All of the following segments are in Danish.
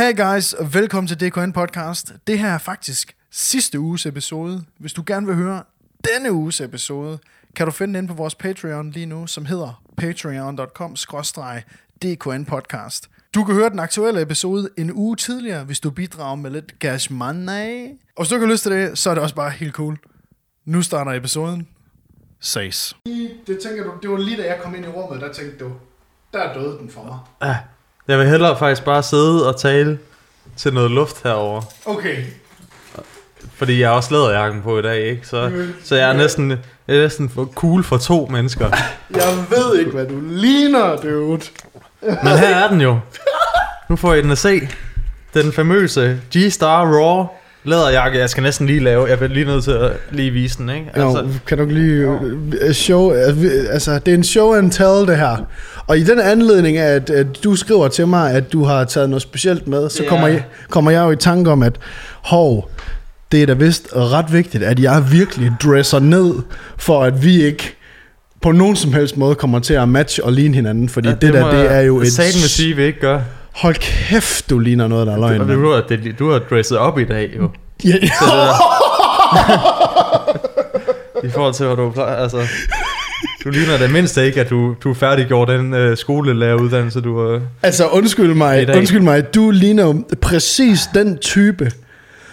Hey guys, og velkommen til DKN Podcast. Det her er faktisk sidste uges episode. Hvis du gerne vil høre denne uges episode, kan du finde den inde på vores Patreon lige nu, som hedder patreon.com DKN Podcast. Du kan høre den aktuelle episode en uge tidligere, hvis du bidrager med lidt cash money. Og hvis du ikke har lyst til det, så er det også bare helt cool. Nu starter episoden. Ses. Det tænker du, det var lige da jeg kom ind i rummet, der tænkte du, der døde den for mig. Ja, jeg vil hellere faktisk bare sidde og tale til noget luft herover, Okay, fordi jeg har også læderjakken på i dag, ikke? Så, så jeg er næsten, jeg er næsten for cool for to mennesker. jeg ved ikke, hvad du ligner, dude. Men her er den jo. Nu får I den at se. Den famøse G-Star Raw læderjakke. Jeg skal næsten lige lave, jeg vil lige nødt til at lige vise den, ikke? Jo, Altså, kan du ikke lige uh, show, altså det er en show and tell det her. Og i den anledning af, at, at du skriver til mig, at du har taget noget specielt med, så Ja. kommer, jeg, kommer jeg jo i tanke om, at hov, det er da vist ret vigtigt, at jeg virkelig dresser ned, for at vi ikke på nogen som helst måde kommer til at matche og ligne hinanden, fordi ja, det, må der, det er jo et... Satan vil sige, vi ikke gør. Hold kæft, du ligner noget, der er løgn. Du, har, det, du har dresset op i dag, jo. Ja, der, I forhold til, hvad du plejer, altså... Du ligner det mindste ikke, at du, du er færdiggjort den øh, skolelæreruddannelse, du har... Altså undskyld mig, undskyld mig, du ligner jo præcis den type,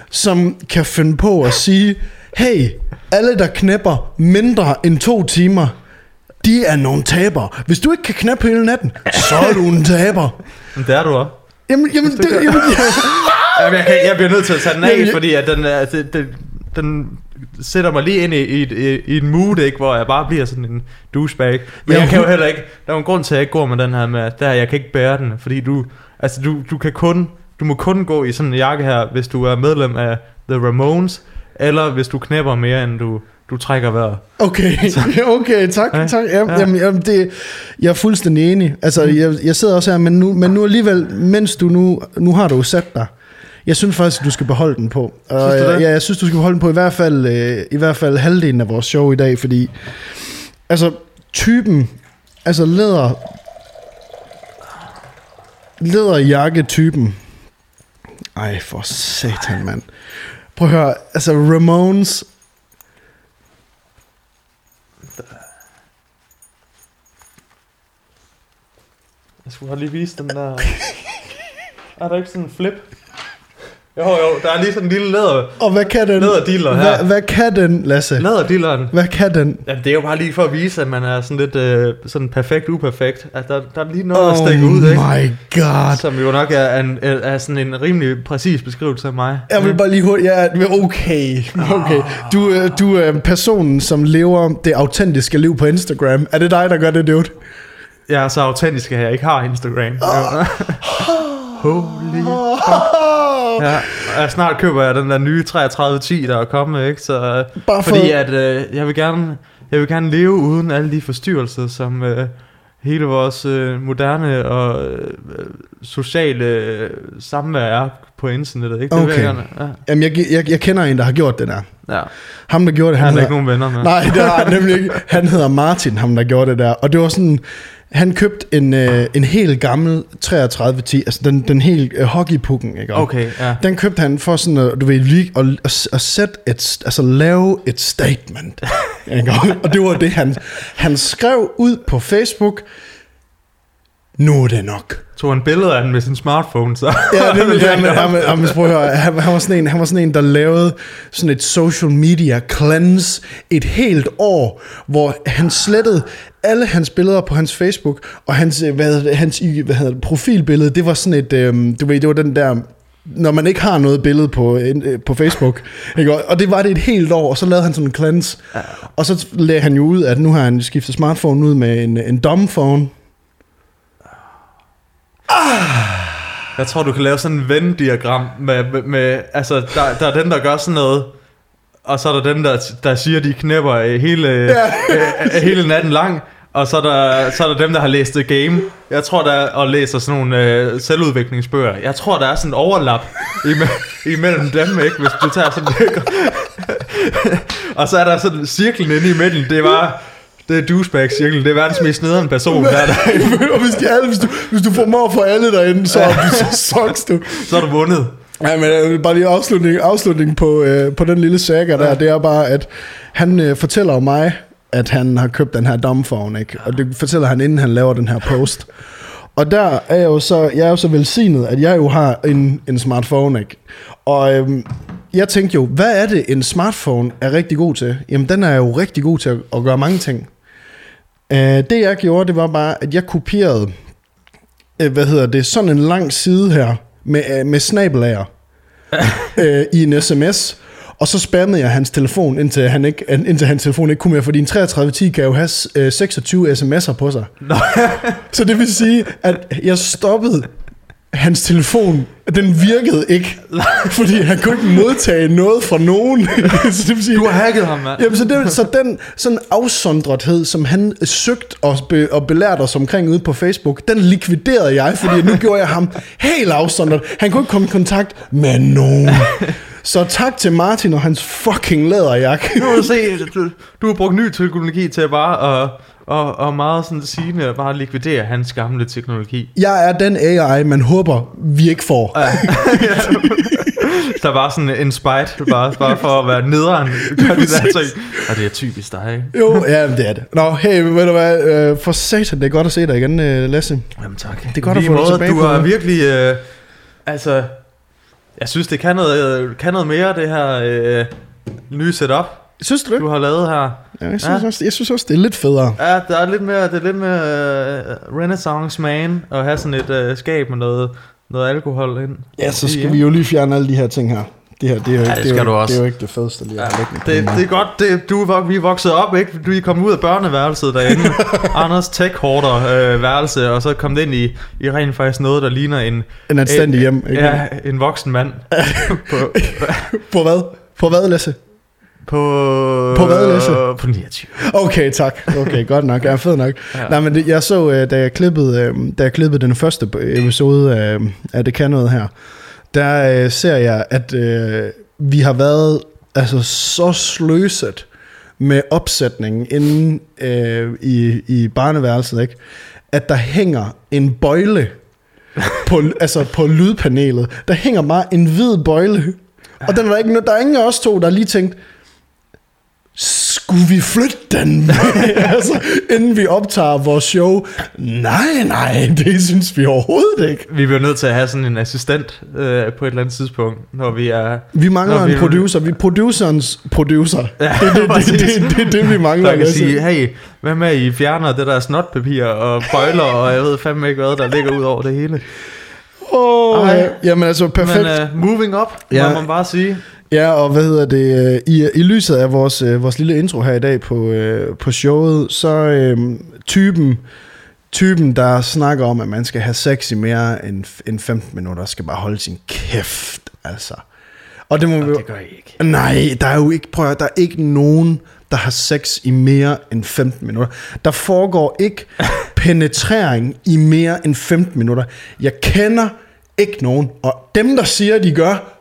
som kan finde på at sige, hey, alle der knæpper mindre end to timer, de er nogle tabere. Hvis du ikke kan knæppe hele natten, så er du en taber. Men det er du også. Jamen, jamen, det, jamen, Jamen, jeg, kan, jeg bliver nødt til at tage den af, Jamen, fordi at den, er, det, det, den sætter mig lige ind i, i, i, i en mood, ikke, hvor jeg bare bliver sådan en douchebag. Men Jamen, jeg kan jo heller ikke, der er en grund til, at jeg ikke går med den her med, at der, jeg kan ikke bære den, fordi du, altså du, du kan kun, du må kun gå i sådan en jakke her, hvis du er medlem af The Ramones, eller hvis du knæpper mere, end du, du trækker vejret. Okay, okay, tak, Ja, tak. Jamen, ja. jamen, jamen, det, jeg er fuldstændig enig. Altså, jeg, jeg sidder også her, men nu, men nu alligevel, mens du nu, nu har du sat dig, jeg synes faktisk, at du skal beholde den på. Og, Synes du det? Ja, jeg synes, du skal beholde den på i hvert fald, øh, i hvert fald halvdelen af vores show i dag, fordi, altså, typen, altså læder, læderjakke-typen, ej, for satan, mand. Prøv at høre, altså Ramones, Jeg skulle have lige vist den der... er der ikke sådan en flip? Jo, jo, der er lige sådan en lille læder, og hvad kan den? læderdiller her. Hvad, hvad kan den, Lasse? Læderdilleren. Hvad kan den? Ja, det er jo bare lige for at vise, at man er sådan lidt øh, sådan perfekt uperfekt. At der, der er lige noget, der Oh stikker ud, ikke? my god. Som jo nok er, en, er sådan en rimelig præcis beskrivelse af mig. Jeg vil bare lige hurtigt, ja, okay, okay. Du, øh, du er personen, som lever det autentiske liv på Instagram. Er det dig, der gør det, dude? Jeg er så autentisk, at jeg ikke har Instagram. Holy Ja, og snart køber jeg den der nye 3310, der er kommet, ikke? Så, Bare for- fordi at øh, jeg vil gerne jeg vil gerne leve uden alle de forstyrrelser, som øh, hele vores øh, moderne og øh, sociale øh, samvær er på internettet, ikke? Det Okay. jeg gerne. Ja. Jamen, jeg, jeg, jeg kender en, der har gjort det der. ja. Ham, der gjorde det, Han han har ikke hedder... nogen venner med. Nej, det har han nemlig ikke. Han hedder Martin, ham der gjorde det der. Og det var sådan, han købte en, øh, en helt gammel 3310, altså den, den helt øh, hockeypukken, ikke? Okay, ja. Den købte han for sådan, at, du ved, lige at, at, at sætte et, altså lave et statement. Ikke? og det var det, han, han skrev ud på Facebook. Nu er det nok. Tog en billede af den med sin smartphone, så... Ja, det vil jeg, men, han, han, prøv høre, han, han, var sådan en, han var sådan en, der lavede sådan et social media cleanse et helt år, hvor han slettede alle hans billeder på hans Facebook, og hans, øh, hvad, hans hvad hedder det, profilbillede, det var sådan et, øhm, du ved, det var den der, når man ikke har noget billede på, øh, på Facebook, ikke? Og- det var det et helt år, og så lavede han sådan en cleanse, og så lagde han jo ud, at nu har han skiftet smartphone ud med en, en dumbphone, Jeg tror, du kan lave sådan en Venn-diagram med, med, med altså, der, der er den, der gør sådan noget, og så er der dem, der, der siger, de knæpper øh, hele, ja. øh, hele natten lang, og så er, der, så er der dem, der har læst The Game. Jeg tror, der er, og læser sådan nogle øh, selvudviklingsbøger. Jeg tror, der er sådan en overlap imellem, imellem dem, ikke? Hvis du tager sådan og så er der sådan cirklen inde i midten. Det var Det er douchebag-cirkel. Det er verdens mest nederen person hver dag. og hvis, de alle, hvis, du, hvis du formår for alle derinde, så, så sucks du. Så har du vundet. Ja, men øh, bare lige afslutning, afslutning på, øh, på den lille saga der, det er bare, at han øh, fortæller mig, at han har købt den her dumbphone, ikke? Og det fortæller han, inden han laver den her post. Og der er jeg jo så, jeg er jo så velsignet, at jeg jo har en, en smartphone, ikke? Og øhm, jeg tænkte jo, hvad er det, en smartphone er rigtig god til? Jamen, den er jo rigtig god til at, at gøre mange ting. Øh, det jeg gjorde, det var bare, at jeg kopierede, øh, hvad hedder det, sådan en lang side her, med, øh, med snabelager, øh, i en sms, og så spammede jeg hans telefon, indtil, han ikke, indtil hans telefon ikke kunne mere, fordi en 3310 kan jo have øh, 26 sms'er på sig. Nå. Så det vil sige, at jeg stoppede hans telefon, den virkede ikke, fordi han kunne ikke modtage noget fra nogen. så det vil sige, Du har hacket ham, mand. Jamen, så, det, så den sådan afsondrethed, som han søgte og, be, og belærte os omkring ude på Facebook, den likviderede jeg, fordi nu gjorde jeg ham helt afsondret. Han kunne ikke komme i kontakt med nogen. Så tak til Martin og hans fucking læderjakke. Nu du se, du, du har brugt ny teknologi til bare at, og, og meget sådan sigende at bare likvidere hans gamle teknologi. Jeg er den AI, man håber, vi ikke får. Ja. der var sådan en spite, bare, bare for at være nederen. Gør de der ting. Og det er typisk dig, ikke? Jo, ja, det er det. Nå, hey, ved du hvad, øh, for satan, det er godt at se dig igen, øh, Lasse. Jamen tak. Det er godt at Lige få dig måde, tilbage Du på har det. virkelig... Øh, altså... Jeg synes, det kan noget, øh, kan noget mere, det her øh, nye setup, Synes du det? du har lavet her. Ja, jeg, synes også, jeg synes også, det er lidt federe. Ja, der er lidt mere, det er lidt mere uh, renaissance man at have sådan et uh, skab med noget, noget alkohol ind. Ja, så skal Ja. vi jo lige fjerne alle de her ting her. Det her, det er jo, Ja, ikke, det er skal jo, du også. det er jo ikke det fedeste lige at Ja, det, det er godt, det, du er, vi er vokset op, ikke? Du er kommet ud af børneværelset derinde. Anders tech hoarder øh, værelse, og så kommet ind i, i rent faktisk noget, der ligner en, En anstændig hjem, ikke? ja, en voksen mand. på, På hvad? På hvad, Lasse? På, På hvad, Lasse? På 29. Okay, tak. Okay, godt nok. Ja, fed nok. Ja. Nej, men det, jeg så, øh, da jeg klippede, øh, da jeg klippede den første episode af, af Det Kan Noget her, der øh, ser jeg, at øh, vi har været altså, så sløset med opsætningen inde øh, i, i barneværelset, ikke? at der hænger en bøjle på, altså på lydpanelet. Der hænger bare en hvid bøjle. Og den der, ikke, der er ingen af os to, der lige tænkt, skulle vi flytte den? altså, inden vi optager vores show. Nej, nej, det synes vi overhovedet ikke. Vi bliver nødt til at have sådan en assistent øh, på et eller andet tidspunkt, når vi er... Vi mangler en vi- producer. Vi er producerens producer. Ja, det, det, det, det, det, det, er det, vi mangler. Der kan Lasse. sige, hey, hvad med I fjerner det der snotpapir og bøjler, og jeg ved fandme ikke hvad, der ligger ud over det hele. Åh, Ej. ja. Jamen altså, perfekt. Men uh, moving up, ja. må man bare sige. Ja, og hvad hedder det? øh, I, I lyset af vores, øh, vores lille intro her i dag på, øh, på showet, så øh, typen, typen, der snakker om, at man skal have sex i mere end, end 15 minutter, skal bare holde sin kæft, altså. Og det må vi jo... gør I ikke. Nej, der er jo ikke, prøv at, der er ikke nogen, der har sex i mere end 15 minutter. Der foregår ikke penetrering i mere end 15 minutter. Jeg kender ikke nogen, og dem, der siger, de gør,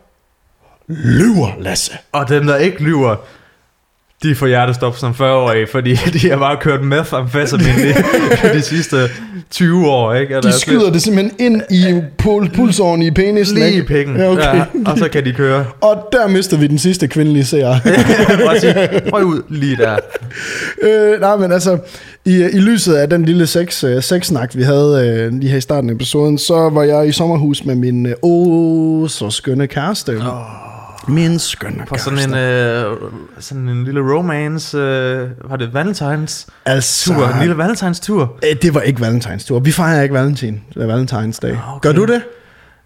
lyver, Lasse. Og dem, der ikke lyver, de får hjertestop som 40-årige, fordi de har bare kørt methamfetamin de, de sidste 20 år, ikke? Og De er skyder det simpelthen ind i pul- pulsåren i penisen. lige i ikke? pikken, Ja, okay. ja, og så kan de køre. Og der mister vi den sidste kvindelige seer. Prøv, ud lige der. øh, nej, men altså, i, i lyset af den lille sex, uh, sexsnak, vi havde øh, lige her i starten af episoden, så var jeg i sommerhus med min øh, åh, så skønne kæreste. Oh. Min skønne På sådan en, øh, sådan en lille romance, øh, var det Valentines altså, tur, en lille Valentines tur. øh, det var ikke Valentines tur. Vi fejrer ikke Valentin, Valentines dag. Ah, okay. Gør du det?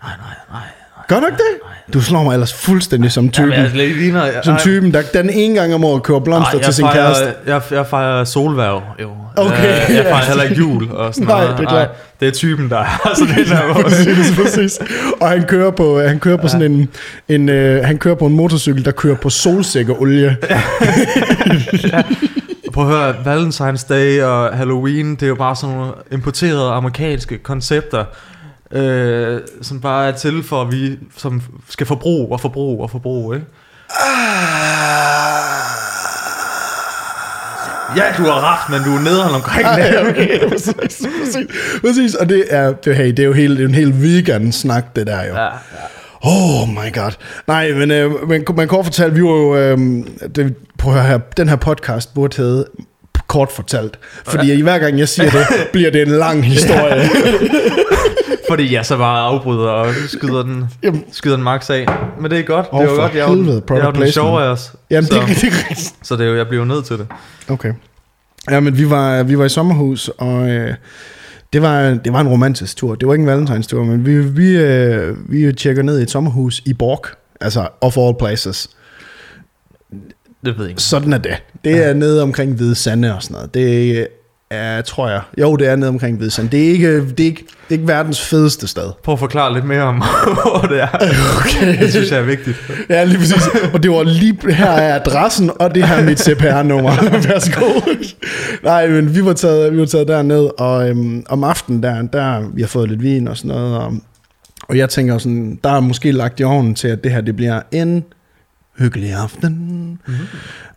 Nej, nej, nej. Gør du ikke det? Du slår mig ellers fuldstændig som typen. Jamen, jeg ligner... Som nej. typen, der den ene gang om året køber blomster Nej, til jeg sin fejrer, kæreste. Jeg, jeg fejrer solværv, jo. Okay, Øh, jeg ja. fejrer heller ikke jul og sådan Nej, noget. det er klart. Det er typen, der har sådan en der præcis, præcis. Og han kører på, han kører på sådan en, en øh, han kører på en motorcykel, der kører på solsikkeolie. Prøv at høre, Valentine's Day og Halloween, det er jo bare sådan nogle importerede amerikanske koncepter, øh, som bare er til for, at vi som skal forbruge og forbruge og forbruge, ikke? Ja, du har ret, men du er nederen omkring det. Ja, okay, præcis, præcis, præcis. Og det er, det, hey, det er jo helt, det er en helt vegan-snak, det der jo. Ja, Oh my god. Nej, men, øh, men man kort fortalt, vi var jo... Øh, det, prøv at høre her, den her podcast burde hedde kort fortalt. Fordi ja. hver gang jeg siger det, bliver det en lang historie. Fordi jeg så bare afbryder og skyder den, Jamen. skyder den max af. Men det er godt. Åh, det er jo godt. Jeg er jo, helvede, jeg er den placement. sjove af os. Jamen, så, det, det rigtigt. så det er jo, jeg bliver jo nødt til det. Okay. Ja, men vi var, vi var i sommerhus, og øh, det, var, det var en romantisk tur. Det var ikke en valentinstur, men vi, vi, øh, vi tjekker ned i et sommerhus i Borg. Altså, of all places. Det ved jeg ikke. Sådan er det. Det er nede omkring Hvide Sande og sådan noget. Det er, tror jeg. Jo, det er nede omkring Hvide Sande. Det er ikke, det er ikke, det er ikke verdens fedeste sted. Prøv at forklare lidt mere om, hvor det er. Okay. Det synes jeg er vigtigt. Ja, lige præcis. Og det var lige, her er adressen, og det her er mit CPR-nummer. Værsgo. Nej, men vi var taget, vi var taget derned, og øhm, om aftenen der, der, vi har fået lidt vin og sådan noget, og, og jeg tænker sådan, der er måske lagt i ovnen til, at det her, det bliver en hyggelig aften. Mm-hmm.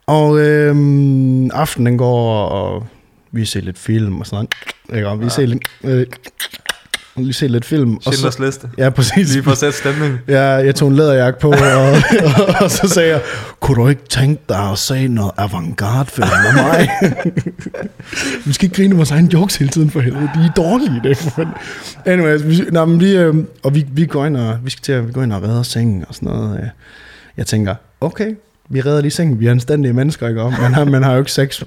Og øhm, aftenen går, og vi ser lidt film og sådan noget. Ikke? Og vi ser lidt, øh, vi ser lidt film. Og Schindlers liste. ja, præcis. Lige for at sætte stemning. Ja, jeg tog en læderjakke på, og, og, og så sagde jeg, kunne du ikke tænke dig at se noget avantgarde film med mig? vi skal ikke grine vores egen jokes hele tiden for helvede, de er dårlige det. Anyways, vi, nej, men vi, øh, og vi, vi går ind og, vi skal til at vi går ind og redder sengen og sådan noget. øh. Jeg tænker, okay, vi redder lige sengen, vi er anstændige mennesker, ikke? Og man har, man har jo ikke sex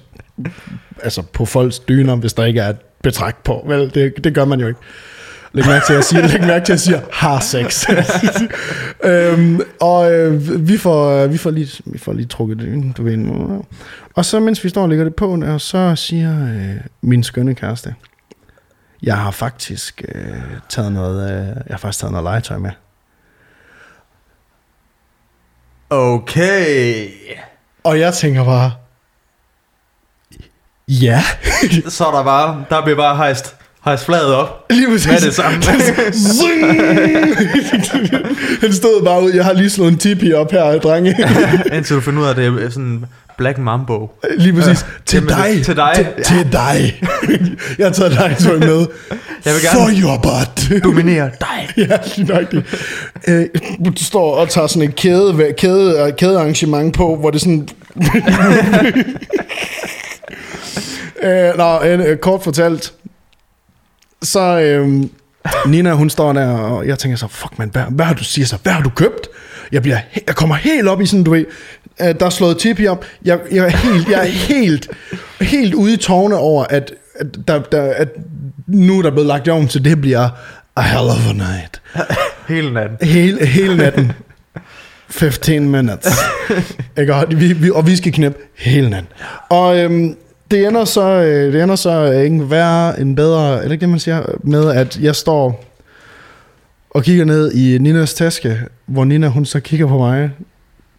altså på folks dyner, hvis der ikke er et betræk på. Vel, det, det gør man jo ikke. Læg mærke til, at jeg siger, læg mærke til, at jeg siger, har sex. øhm, og øh, vi, får, øh, vi, får lige, vi får lige trukket det ind, du ved. Og så mens vi står og lægger det på, og så siger øh, min skønne kæreste, jeg har faktisk øh, taget noget, øh, jeg har faktisk taget noget legetøj med. Okay. Og jeg tænker bare, ja, Så er der bare, der bliver bare hejst, hejst fladet op. lige præcis. Med det samme. Han stod bare ud, jeg har lige slået en tipi op her, drenge. Indtil du finder ud af, at det er sådan Black Mambo. Lige præcis. Ja, til, Jamen, dig. til dig. Til, til dig. jeg har taget dig tøj med. Jeg vil gerne- For your butt. Dominerer dig. ja, lige nok det. Øh, du står og tager sådan et kæde, kæde, kædearrangement på, hvor det sådan... øh, nå, øh, kort fortalt, så øh, Nina, hun står der, og jeg tænker så, fuck man, hvad, hvad har du siger så, hvad har du købt? Jeg, bliver, jeg kommer helt op i sådan, du ved, øh, der er slået tipi op. Jeg, jeg er helt, jeg er helt, helt ude i tårne over, at, at, der, der, at nu er der blevet lagt ovnen, så det bliver a hell of a night. Hele natten. Hele, hele natten. 15 minutes. Ikke? Og, vi, vi, og vi skal knæppe hele natten. Og øhm, det ender så, øh, det ender så øh, ikke værre end bedre, eller ikke det man siger, med at jeg står og kigger ned i Ninas taske, hvor Nina hun så kigger på mig,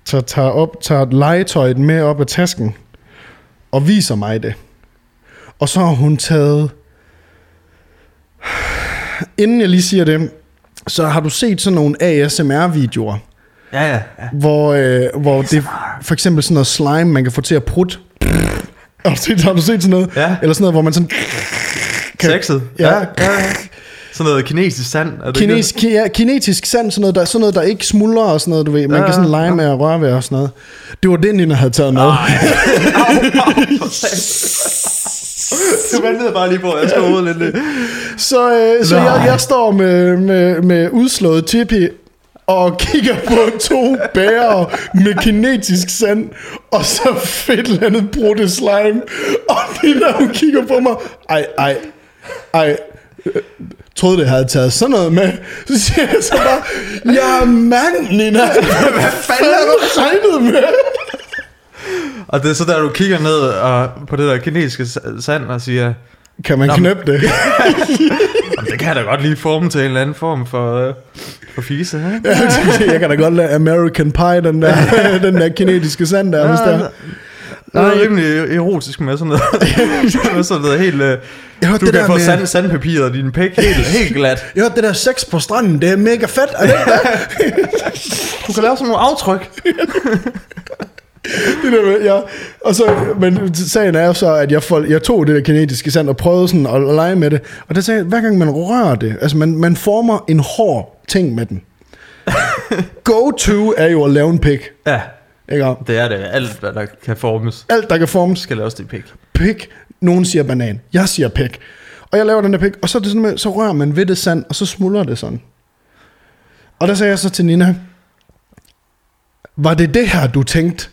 så tager, op, tager legetøjet med op af tasken, og viser mig det. Og så har hun taget, inden jeg lige siger det, så har du set sådan nogle ASMR-videoer, Ja, ja. ja. hvor, øh, hvor det for eksempel sådan noget slime, man kan få til at prutte. Har du set, har du set sådan noget? Ja. Eller sådan noget, hvor man sådan... Kan- Sexet. Ja. ja, ja. Sådan noget kinesisk sand. Er det Kines, ki, ja, kinetisk sand, sådan noget, der, sådan noget, der ikke smuldrer og sådan noget, du ved. Man Ja, kan sådan lege ja. med at røre ved og sådan noget. Det var det, Nina havde taget med. Jeg ventede bare lige på, at jeg skulle ud lidt. Så, øh, så jeg, jeg står med, med, med udslået tipi og kigger på to bærer med kinetisk sand, og så fedt landet brudte slime. Og Nina, hun kigger på mig. Ej, ej, ej. Troede, det havde taget sådan noget med. Så siger jeg så bare, ja mand, Nina. Hvad fanden har du regnet med? Og det er så der, du kigger ned og, på det der kinesiske sand og siger, Kan man knæppe det? "Jamen, det kan jeg da godt lige forme til en eller anden form for, uh, for fise. Ikke? jeg kan da godt lade American Pie, den der, den der kinetiske sand der, hvis der. Det er rimelig erotisk med sådan noget. med sådan noget helt... Uh, Jeg hørte du det kan der få med- sand, sandpapiret og din pæk helt, helt glat. Jeg hørte det der sex på stranden, det er mega fedt. Er det? Du kan lave sådan nogle aftryk. det der ja. Og så, men sagen er jo så, at jeg, får, jeg tog det der kinetiske sand og prøvede sådan at, lege med det. Og der sagde jeg, hver gang man rører det, altså man, man former en hård ting med den. Go-to er jo at lave en pik. Ja, Ikke? det er det. Alt, hvad der kan formes, Alt, der kan formes, skal laves til pik. pik. Nogen siger banan. Jeg siger pik. Og jeg laver den der pik, og så, er det sådan med, så rører man ved det sand, og så smuldrer det sådan. Og der sagde jeg så til Nina, var det det her, du tænkte,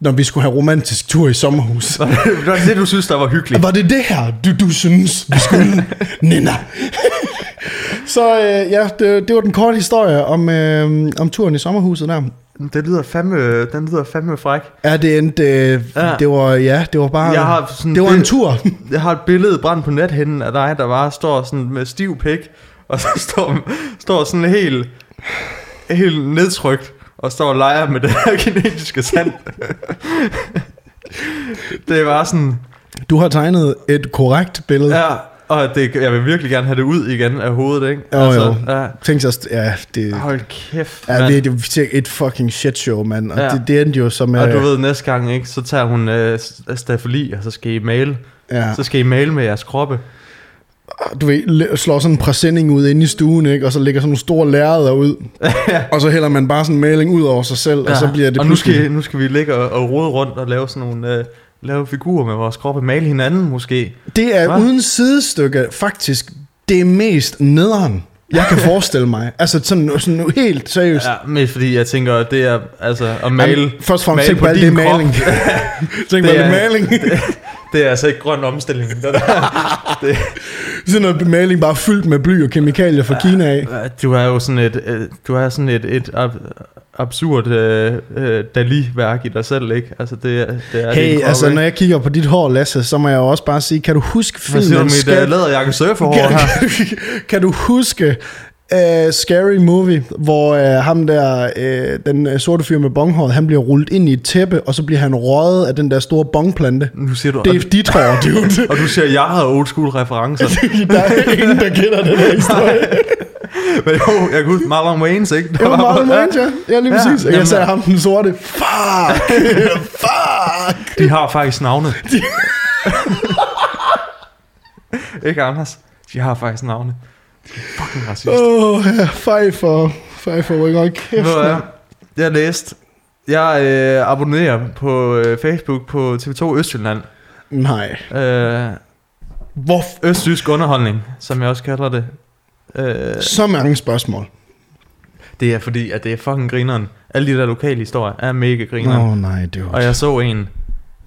når vi skulle have romantisk tur i sommerhus? Var det, var det det, du synes, der var hyggeligt? Var det det her, du, du synes, vi skulle, Nina? så øh, ja, det, det var den korte historie om, øh, om turen i sommerhuset der. Det lyder fandme, den lyder fandme fræk. Ja, det endte, øh, Ja. det var, ja, det var bare, Jeg har sådan det var en tur. Jeg har et billede brændt på nethinden af dig, der bare står sådan med stiv pik, og så står, står sådan helt, helt nedtrykt, og står og leger med det her kinesiske sand. det bare sådan, Du har tegnet et korrekt billede. ja, og det, jeg vil virkelig gerne have det ud igen af hovedet, ikke? Jo, jo. Ja, Tænk sig, ja, det, hold kæft, ja, mand. det, det er et fucking shit show, mand. Og Ja. ja. det, det endte jo som... Og du øh, ved, næste gang, ikke, så tager hun øh, stafeli, og så skal I male. ja, Så skal I male med jeres kroppe. du ved, slår sådan en præsending ud inde i stuen, ikke? og så lægger sådan nogle store lærreder ud, og så hælder man bare sådan en maling ud over sig selv, ja. og så bliver det og nu pludselig... skal, nu skal vi ligge og, og rode rundt og lave sådan nogle øh, lave figurer med vores kroppe, male hinanden måske. Det er Hva? uden sidestykke faktisk det mest nederen, jeg kan forestille mig. Altså sådan, sådan helt seriøst. Ja, mest fordi jeg tænker, at det er altså at male, Jamen, først og fremmest tænk på alt det din krop. maling. tænk på alt det maling. det er altså ikke grøn omstilling. Det der. det, sådan noget maling bare fyldt med bly og kemikalier fra Kina af. du er jo sådan et, øh, du er sådan et, et ab, absurd øh, øh, Dali-værk i dig selv, ikke? Altså det, er- det er Hey, krop, altså ikke? når jeg kigger på dit hår, Lasse, så må jeg jo også bare sige, kan du huske Hvad siger du filmen mit uh, læderjakke surferhår her? kan, kan du huske uh, Scary Movie, hvor uh, ham der, uh, den uh, sorte fyr med bonghåret, han bliver rullet ind i et tæppe, og så bliver han røget af den der store bongplante. Nu siger du, Det er dit hår, dude. og du siger, jeg har old school referencer. der er ingen, der kender den her historie. Men jo, jeg kan huske Marlon Wayans, ikke? Der Det var Marlon Wayans, ja. Ja, lige Ja, præcis. Ja, jamen, jeg sagde ham den sorte. Fuck! Fuck! De har faktisk navne. ikke Anders? De har faktisk navne. Fucking racist. Åh, oh, ja, fej for, fej for rykker. Kæft, Ved du hvad? mand. Jeg læste, jeg øh, abonnerer på øh, Facebook på TV2 Østjylland. Nej. Øh, Hvor Østjysk underholdning, som jeg også kalder det. Øh, så mange spørgsmål. det er fordi, at det er fucking grineren. Alle de der lokale historier er mega Åh grineren. oh, nej, det var... Og jeg så en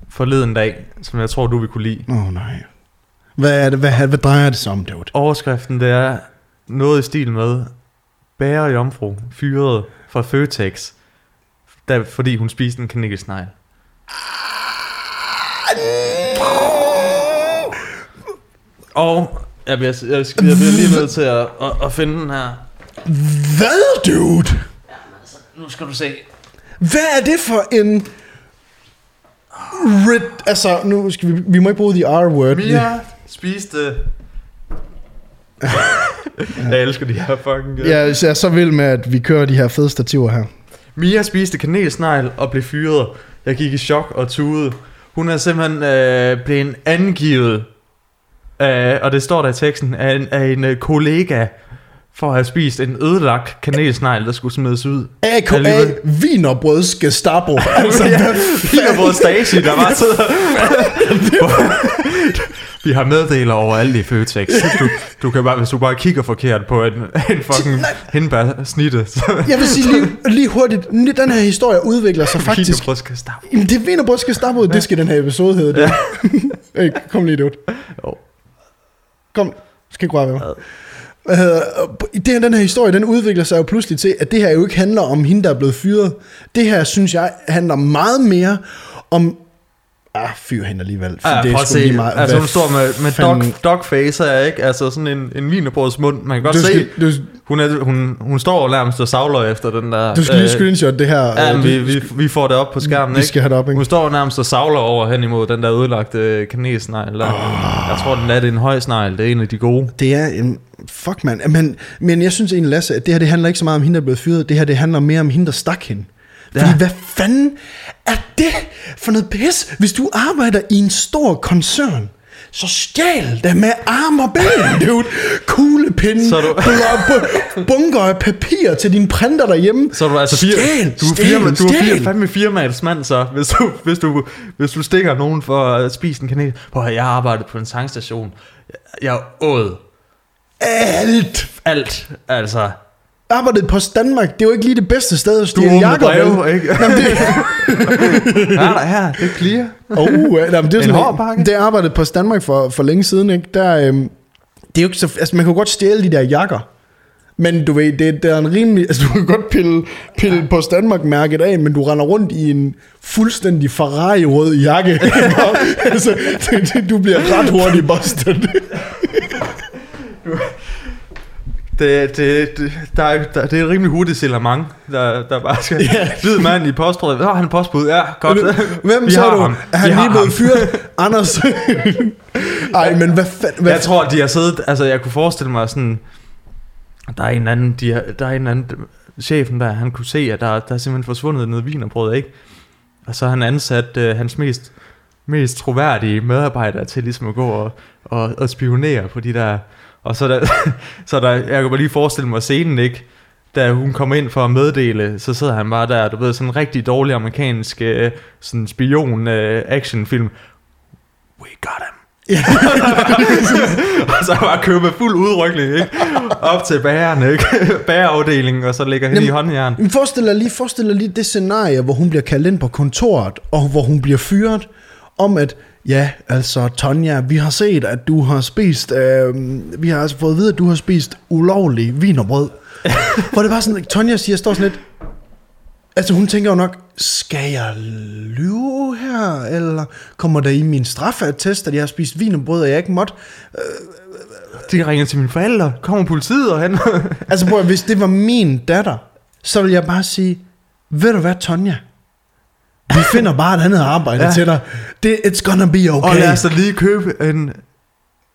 forleden dag, som jeg tror, du vil kunne lide. Åh oh, nej. Hvad, er det, hvad, hvad drejer det sig om, dude? Overskriften, det er noget i stil med Bære jomfru fyret fra Føtex, da, fordi hun spiste en kanelsnegl. Og jeg bliver, jeg, jeg bliver lige nødt til at, at, at finde den her. Hvad, dude? Nu skal du se. Hvad er det for en... Rid, altså, nu skal vi, vi må ikke bruge the R-word. Mia spiste... jeg elsker de her fucking... Ja, jeg er så vild med, at vi kører de her fede stativer her. Mia spiste kanelsnegl og blev fyret. Jeg gik i chok og tudede. Hun er simpelthen øh, blevet angivet, øh, og det står der i teksten, af en, af en øh, kollega, for at have spist en ødelagt kanelsnegl, der skulle smides ud. AKA. Vinerbrøds Gestapo. altså, ja, brød Stasi, der bare sidder... Vi har meddeler overalt i Føtex. Du, du kan bare, hvis du bare kigger forkert på en, en fucking hindbær-snitte, så Jeg vil sige lige, lige hurtigt, den her historie udvikler sig faktisk. Wienerbrød skal stappe. Jamen, det er Vinerbrøds Gestapo, det skal den her episode hedde. Ja. hey, kom lige, dude. Jo. Kom, skal ikke røre ved mig. Uh, det her, den her historie, den udvikler sig jo pludselig til, at det her jo ikke handler om hende, der er blevet fyret. Det her, synes jeg, handler meget mere om... Ah, fyr hende alligevel. for Ja, det er sgu lige se. meget- altså, hun står med, med fanden- dog, dogface her, ikke? Altså sådan en, en vinerbrøds mund. Man kan godt Du se, skal, du, hun, er, hun, hun står nærmest og savler efter den der... du skal lige screenshot det her. Ja, øh, vi, vi, vi får det op på skærmen, vi ikke? skal have det op, ikke? Hun står nærmest og savler over hen imod den der ødelagte kanelsnegl. Der. Jeg tror, den er, det en høj snegl. Det er en af de gode. Det er en... Fuck, mand. Men, men jeg synes egentlig, Lasse, at det her, det handler ikke så meget om hende, der er blevet fyret. Det her, det handler mere om hende, der stak hende. Ja. Fordi hvad fanden er det for noget pis, hvis du arbejder i en stor koncern? Så stjæl det med arm og ben, dude. Kuglepinde, Så du- bunker af papir til din printer derhjemme. Så er du altså fire, Stjæl, du er stjæl, firma, du er fire, fandme firmaets mand så, hvis du, hvis du, hvis du stikker nogen for at spise en kanel. Prøv høre, jeg har arbejdet på en sangstation. Jeg åd Alt. alt, altså. Arbejdet på Danmark, det er jo ikke lige det bedste sted at Du stjæle jakker, vel? breve, ikke? Jamen, det, Ja, der her, det er clear. Oh, ja, jamen, det er En sådan, hård pakke. Det arbejdede på Danmark for, for længe siden, ikke? Der, øhm, det er jo ikke så, altså, man kan jo godt stjæle de der jakker. Men du ved, det, det er en rimelig... Altså, du kan godt pille, pille på Danmark-mærket af, men du render rundt i en fuldstændig Ferrari-rød jakke. altså, det, det, du bliver ret hurtigt busted. Det, det, det, der er, der, det er et rimelig hurtigt silamang, der, der bare skal... Ja. Hvid mand i postbrevet. Nå, han er postbud. Ja, godt. Hvem Vi så du? ham. Er han Vi lige blevet fyret? Anders? Ej, men hvad fanden... Hvad Jeg tror, de har siddet... Altså, jeg kunne forestille mig sådan... Der er en anden... De har, der er en anden... Chefen der, han kunne se, at der, der er simpelthen forsvundet noget vinerbrød, ikke? Og så har han ansat uh, hans mest, mest troværdige medarbejdere til ligesom at gå og, og, og spionere på de der... Og så der, så der, jeg kan bare lige forestille mig scenen, ikke? Da hun kommer ind for at meddele, så sidder han bare der, du ved, sådan en rigtig dårlig amerikansk øh, sådan spion øh, actionfilm. We got him. og så bare købe fuld udrykning, ikke? Op til bageren, ikke? Bagerafdelingen, og så lægger hende i håndjern. Men forestil dig lige, forestil dig lige det scenarie, hvor hun bliver kaldt ind på kontoret, og hvor hun bliver fyret, om at, ja, altså Tonja, vi har set, at du har spist, øh, vi har altså fået at vide, at du har spist ulovlig vinerbrød. hvor det var sådan, Tonja siger, står sådan lidt, altså hun tænker jo nok, skal jeg lyve her, eller kommer der i min straffeattest, at jeg har spist vinerbrød, og jeg ikke måtte? De ringer til mine forældre, kommer politiet og han... Altså at- hvis det var min datter, så ville jeg bare sige, ved du hvad, Tonja? Vi finder bare et andet arbejde ja. Til dig. Det, it's gonna be okay. Og lad os da lige købe en,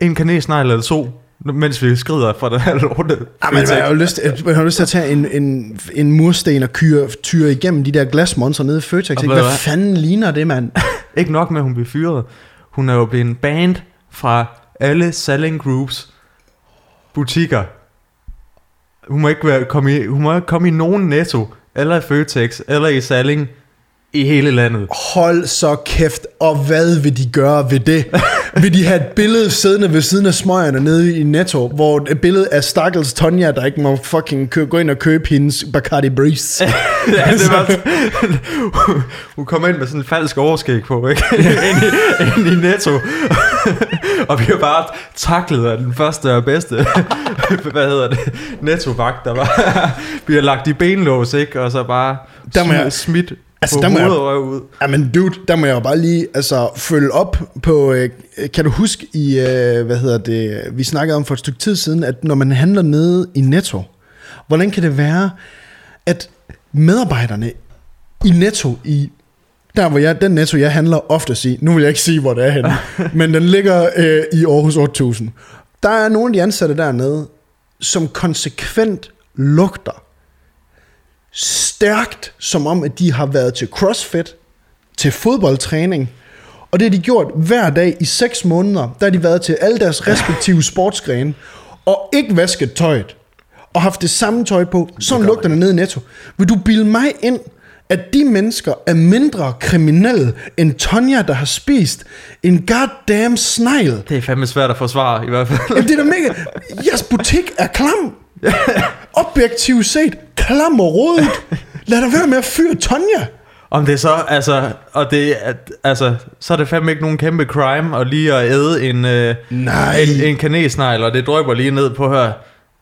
en kanelsnegl eller to, mens vi skrider fra den her lorte. Jamen, jeg, har jo lyst, jeg, har lyst til at tage en, en, en mursten og kyre, tyre igennem de der glasmonster nede i Føtex. Ikke? Hvad hvad? fanden ligner det, mand? Ikke nok med, at hun blev fyret. Hun er jo blevet en band fra alle selling groups butikker. Hun må ikke, være, komme, i, hun må ikke komme i nogen netto, eller i Føtex, eller i Salling i hele landet. Hold så kæft, og hvad vil de gøre ved det? vil de have et billede siddende ved siden af smøgerne nede i Netto, hvor et billede af stakkels Tonja, der ikke må fucking kø- gå ind og købe hendes Bacardi Breeze? ja, det var, hun kom ind med sådan en falsk overskæg på, ikke? ind, i, ind i Netto. og vi har bare taklet af den første og bedste, hvad hedder det, nettovagt, der var. vi har lagt i benlås, ikke? Og så bare Der må smidt Altså, der må jeg- og ud. Jamen dude, der må jeg jo bare lige altså, følge op på, øh, kan du huske i, øh, hvad hedder det, vi snakkede om for et stykke tid siden, at når man handler nede i Netto, hvordan kan det være, at medarbejderne i Netto, i der hvor jeg, den Netto jeg handler oftest i, nu vil jeg ikke sige, hvor det er henne, men den ligger øh, i Aarhus 8000, der er nogle af de ansatte dernede, som konsekvent lugter stærkt, som om at de har været til crossfit, til fodboldtræning, og det har de gjort hver dag i 6 måneder. Der har de været til alle deres respektive sportsgrene, og ikke vasket tøjet, og haft det samme tøj på. Sådan lugter det ned i Netto. Vil du bilde mig ind, at de mennesker er mindre kriminelle end Tonja, der har spist en goddamn snegl? Det er fandme svært at forsvare, i hvert fald. Jamen, det er da mega... Jeres butik er klam. Objektivt set, klam og rodet. Lad dig være med at fyre Tonja. Om det er så, altså, og det, er- altså, så er det fandme ikke nogen kæmpe crime at lige at æde en, øh, Nej. en, en kanelsnegl, og det drøber lige ned på her.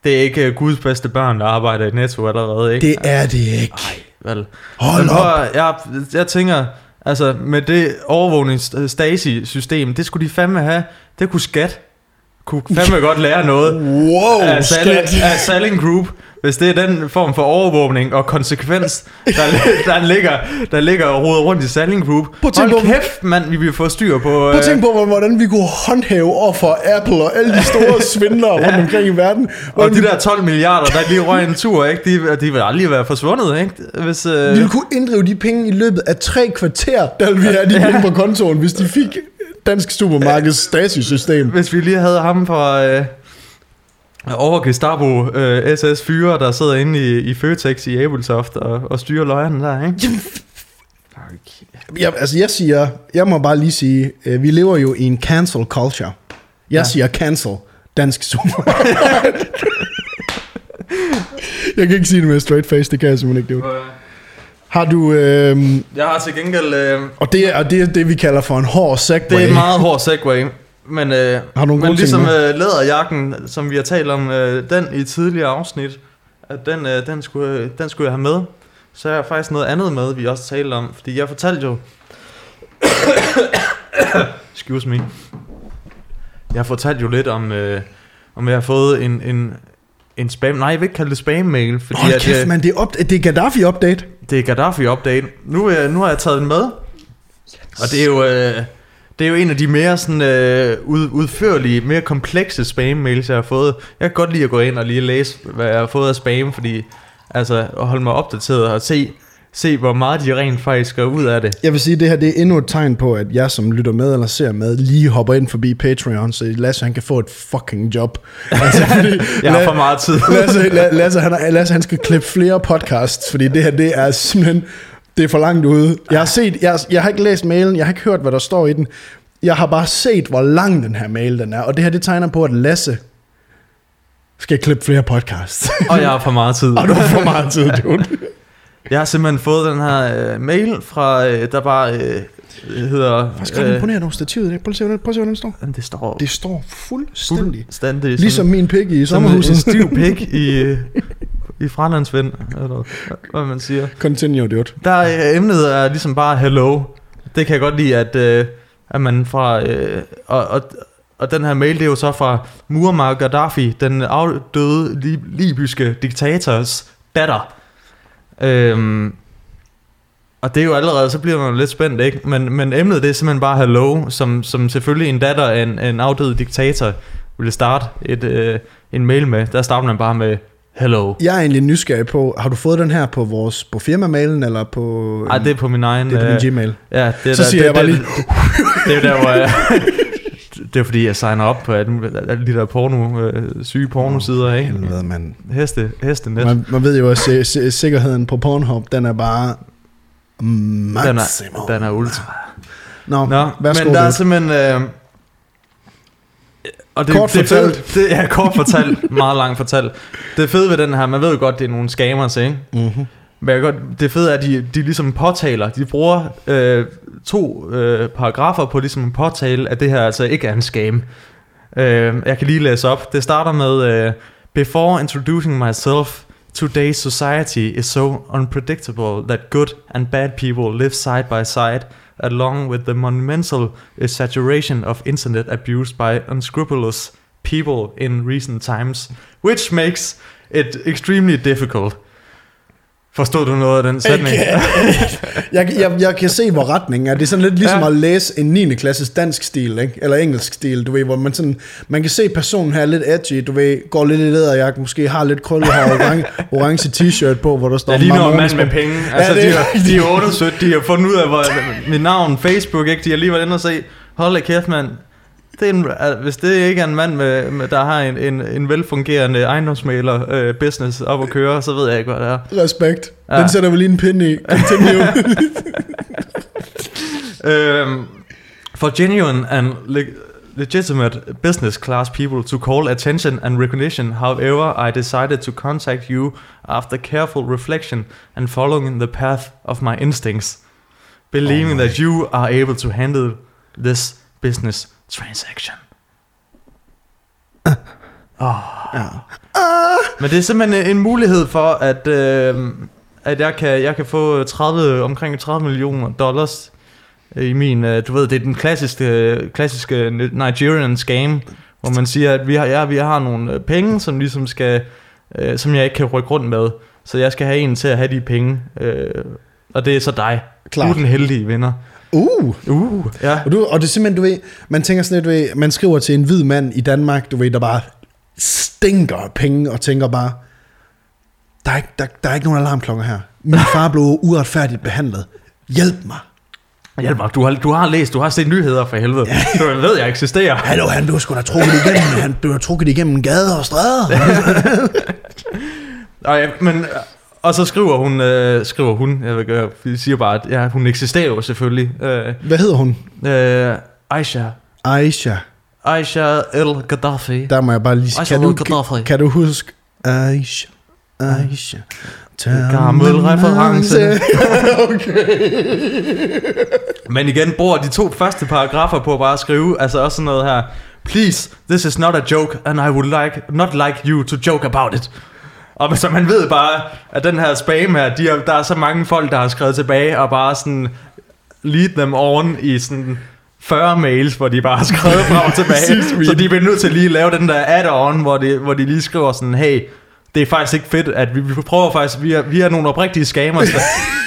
Det er ikke øh, Guds bedste børn, der arbejder i Netto allerede, ikke? Det er det ikke. Vel. Hold Men op. at- Jeg, jeg tænker, altså med det overvågnings-Stasi-system, det skulle de fandme have. Det kunne skat kunne fandme godt lære noget Wow, af, Salling, skat. af Salling Group, hvis det er den form for overvågning og konsekvens, der, der, ligger, der ligger og roder rundt i Salling Group. Tænke Hold på- kæft, mand, vi vil få styr på... Prøv at tænke på, hvordan vi kunne håndhæve over for Apple og alle de store svindlere rundt omkring i verden. og de vi, der 12 milliarder, der lige røg en tur, ikke? De, de vil aldrig være forsvundet, ikke? Hvis, vi øh, ville kunne inddrive de penge i løbet af tre kvarter, der ville vi have de penge på kontoen, hvis de fik Dansk Supermarkeds Stasi-system. hvis vi lige havde ham fra... Øh, over Gestapo øh, SS Fyre, der sidder inde i, i Føtex i Abelsoft og, og styrer løjerne der, ikke? Jeg, altså jeg siger, jeg må bare lige sige, øh, vi lever jo i en cancel culture. Jeg ja. Siger cancel Dansk Supermarked. jeg kan ikke sige det med straight face, det kan jeg simpelthen ikke. Det. Har du, øh, Jeg har til gengæld... Øh, og det, er, og det er det, vi kalder for en hård segway. Det er en meget hård segway. Men, øh, Har du nogle men gode ligesom øh, læderjakken, som vi har talt om, øh, den i tidligere afsnit, at den, øh, den, skulle, den skulle jeg have med. Så er jeg faktisk noget andet med, vi også talte om. Fordi jeg fortalte jo... Excuse me. Jeg fortalte jo lidt om, øh, om jeg har fået en, en, en spam... Nej, jeg vil ikke kalde det spam-mail, fordi Hold at, kæft, øh, man, det er, op, det er Gaddafi-update. det er Gaddafi-update. Nu, øh, nu har jeg taget den med. Og det er jo, øh, det er jo en af de mere sådan, øh, ud, udførlige, mere komplekse spam-mails, jeg har fået. Jeg kan godt lide at gå ind og lige læse, hvad jeg har fået af spam, fordi altså, at holde mig opdateret og se, se, hvor meget de rent faktisk gør ud af det. Jeg vil sige, at det her det er endnu et tegn på, at jeg som lytter med eller ser med, lige hopper ind forbi Patreon, så Lasse han kan få et fucking job. Altså, fordi, Jeg har for meget tid. Lasse, La- Lasse, han, Lasse han skal klippe flere podcasts, fordi det her det er simpelthen, det er for langt ude. Jeg har, set, jeg, jeg har ikke læst mailen, jeg har ikke hørt, hvad der står i den. Jeg har bare set, hvor lang den her mail den er, og det her det tegner på, at Lasse skal klippe flere podcasts. Og jeg har for meget tid. og du har for meget tid, dude. Jeg har simpelthen fået den her øh, mail fra, øh, der bare øh, hedder... Hvad skal du imponere over stativet? ikke? Prøv at se, hvordan, prøv at se, hvordan det står. øh, det står Det står fuldstændig. fuldstændig Ligesom min pik i som en sommerhuset. stiv pik i, øh, i fralandsvind, eller hvad man siger. Continue, dude. Der er emnet er ligesom bare hello. Det kan jeg godt lide, at, øh, at man fra... Øh, og, og, og den her mail, det er jo så fra Muammar Gaddafi, den afdøde li- libyske diktators datter. Øhm, og det er jo allerede, så bliver man lidt spændt, ikke? Men, men emnet det er simpelthen bare hello, som, som selvfølgelig en datter af en, en afdød diktator ville starte et, øh, en mail med. Der starter man bare med hello. Jeg er egentlig nysgerrig på, har du fået den her på vores på firmamailen, eller på... Ej, det er på min egen... det er på øh, din Gmail. Ja, det er Så der, siger det, jeg bare det, lige- Det, det er der, hvor jeg... det er fordi, jeg signer op på alle, de der porno, øh, syge pornosider, ikke? Helvede, mand. Heste, hestenet. Man, man ved jo, at se, se, sikkerheden på Pornhub, den er bare Den maximum. er, den er ultra. Nå, Nå, værsgo, men der er simpelthen... Øh, og det, Kort det fortalt. Fede, det er kort fortalt, meget langt fortalt. Det fede ved den her, man ved jo godt, det er nogle scammers, ikke? Mm-hmm. Men jeg kan godt, det fede er, at de, de ligesom påtaler, de bruger øh, to øh, paragrafer på ligesom at påtale, at det her altså ikke er en scam. Øh, jeg kan lige læse op. Det starter med, øh, Before introducing myself, today's society is so unpredictable that good and bad people live side by side, along with the monumental exaggeration of internet abuse by unscrupulous people in recent times, which makes it extremely difficult. Forstod du noget af den sætning? jeg, jeg, jeg kan se, hvor retningen er. Det er sådan lidt ligesom Ja. ja. at læse en 9. klasses dansk stil, ikke? eller engelsk stil, du ved, hvor man sådan, man kan se personen her er lidt edgy, du ved, går lidt i læderjakke, måske har lidt krøllet hår, orange, orange t-shirt på, hvor der står er lige Mamones mand med penge. Altså, det de, er har, de er undersøgt, de har fundet ud af, hvor mit navn, Facebook, ikke? De har lige været inde og se, hold da kæft, mand. Det er en, hvis det ikke er en mand, med, med, der har en, en, en velfungerende ejendomsmaler øh, business op at køre, så ved jeg ikke, hvad det er. Respekt. Ja. Den sætter vi lige en pind i. Continue. Um, for genuine and le- legitimate business class people to call attention and recognition, however, I decided to contact you after careful reflection and following the path of my instincts, believing Oh my- that you are able to handle this business transaction. Oh. ja. Men det er simpelthen en mulighed for, at, øh, at jeg, kan, jeg kan få 30, omkring 30 millioner dollars i min, øh, du ved, det er den klassiske, klassiske Nigerian scam, hvor man siger, at vi har, ja, vi har nogle øh, penge, som ligesom skal, øh, som jeg ikke kan rykke rundt med. Så jeg skal have en til at have de penge. Øh, og det er så dig. Klart. Du er den heldige vinder. Uh, Uh, ja. og, du, og det er simpelthen, du ved, man tænker sådan lidt, du ved, man skriver til en hvid mand i Danmark, du ved, der bare stinker penge, og tænker bare, der er, ikke, der, der er ikke nogen alarmklokker her. Min far blev uretfærdigt behandlet. Hjælp mig. Hjælp mig, du har, du har læst, du har set nyheder for helvede. Du ved, jeg eksisterer. Hallo, han blev sgu da trukket igennem, han blev trukket igennem gader og stræder. Og, ja, men, og så skriver hun, øh, skriver hun, jeg vil vi siger bare, at ja, hun eksisterer jo selvfølgelig. Øh, Hvad hedder hun? øh, Aisha. Aisha. Aisha El Gaddafi. Der må jeg bare lige sige, kan du, kan, kan du huske Aisha? Aisha. Gammel reference. okay. Men igen bruger de to første paragrafer på at bare skrive, altså også sådan noget her. Please, this is not a joke, and I would like not like you to joke about it. Og så man ved bare, at den her spam her, de er, der er så mange folk, der har skrevet tilbage, og bare sådan lead them on i sådan 40 mails, hvor de bare har skrevet frem og tilbage. Sygt så de bliver nødt til lige at lave den der add-on, hvor de, hvor de lige skriver sådan, hey, det er faktisk ikke fedt, at vi, vi prøver faktisk, vi er, vi er nogle oprigtige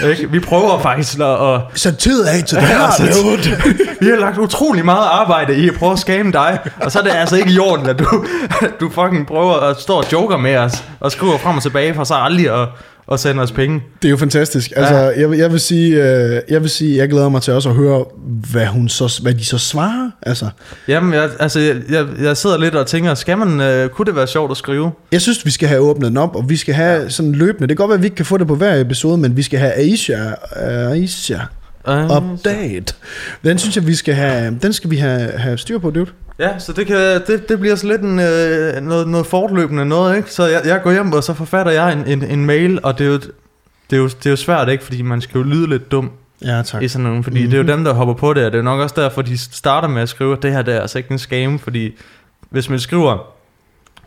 der, ikke? vi prøver faktisk at, at Så tid af til det her, så- dude. vi har lagt utrolig meget arbejde i at prøve at skamme dig, og så er det altså ikke i orden, at du, at du fucking prøver at stå og joker med os, og skriver frem og tilbage, for så aldrig at, at sende os penge. Det er jo fantastisk. Altså, Ja. jeg, vil- jeg vil sige, øh, jeg vil sige, jeg glæder mig til også at høre, hvad, hun så, hvad de så svarer. Altså, Jamen, jeg, altså, jeg, jeg, jeg sidder lidt og tænker, skal man, øh, kunne det være sjovt at skrive? jeg synes, vi skal have åbnet den op, og vi skal have sådan løbende. Det kan godt være, at vi ikke kan få det på hver episode, men vi skal have Aisha, Aisha update. Den synes jeg, vi skal have, den skal vi have, have styr på, dude. Ja, så det, kan, det, det bliver så lidt en, øh, noget, noget fortløbende noget, ikke? Så jeg, jeg går hjem, og så forfatter jeg en, en, en mail, og det er, jo, det, er jo, det er jo svært, ikke? Fordi man skal jo lyde lidt dum Ja, tak. i sådan nogle, fordi mm-hmm. det er jo dem, der hopper på det, og det er nok også derfor, de starter med at skrive, at det her det er altså ikke en scam, fordi hvis man skriver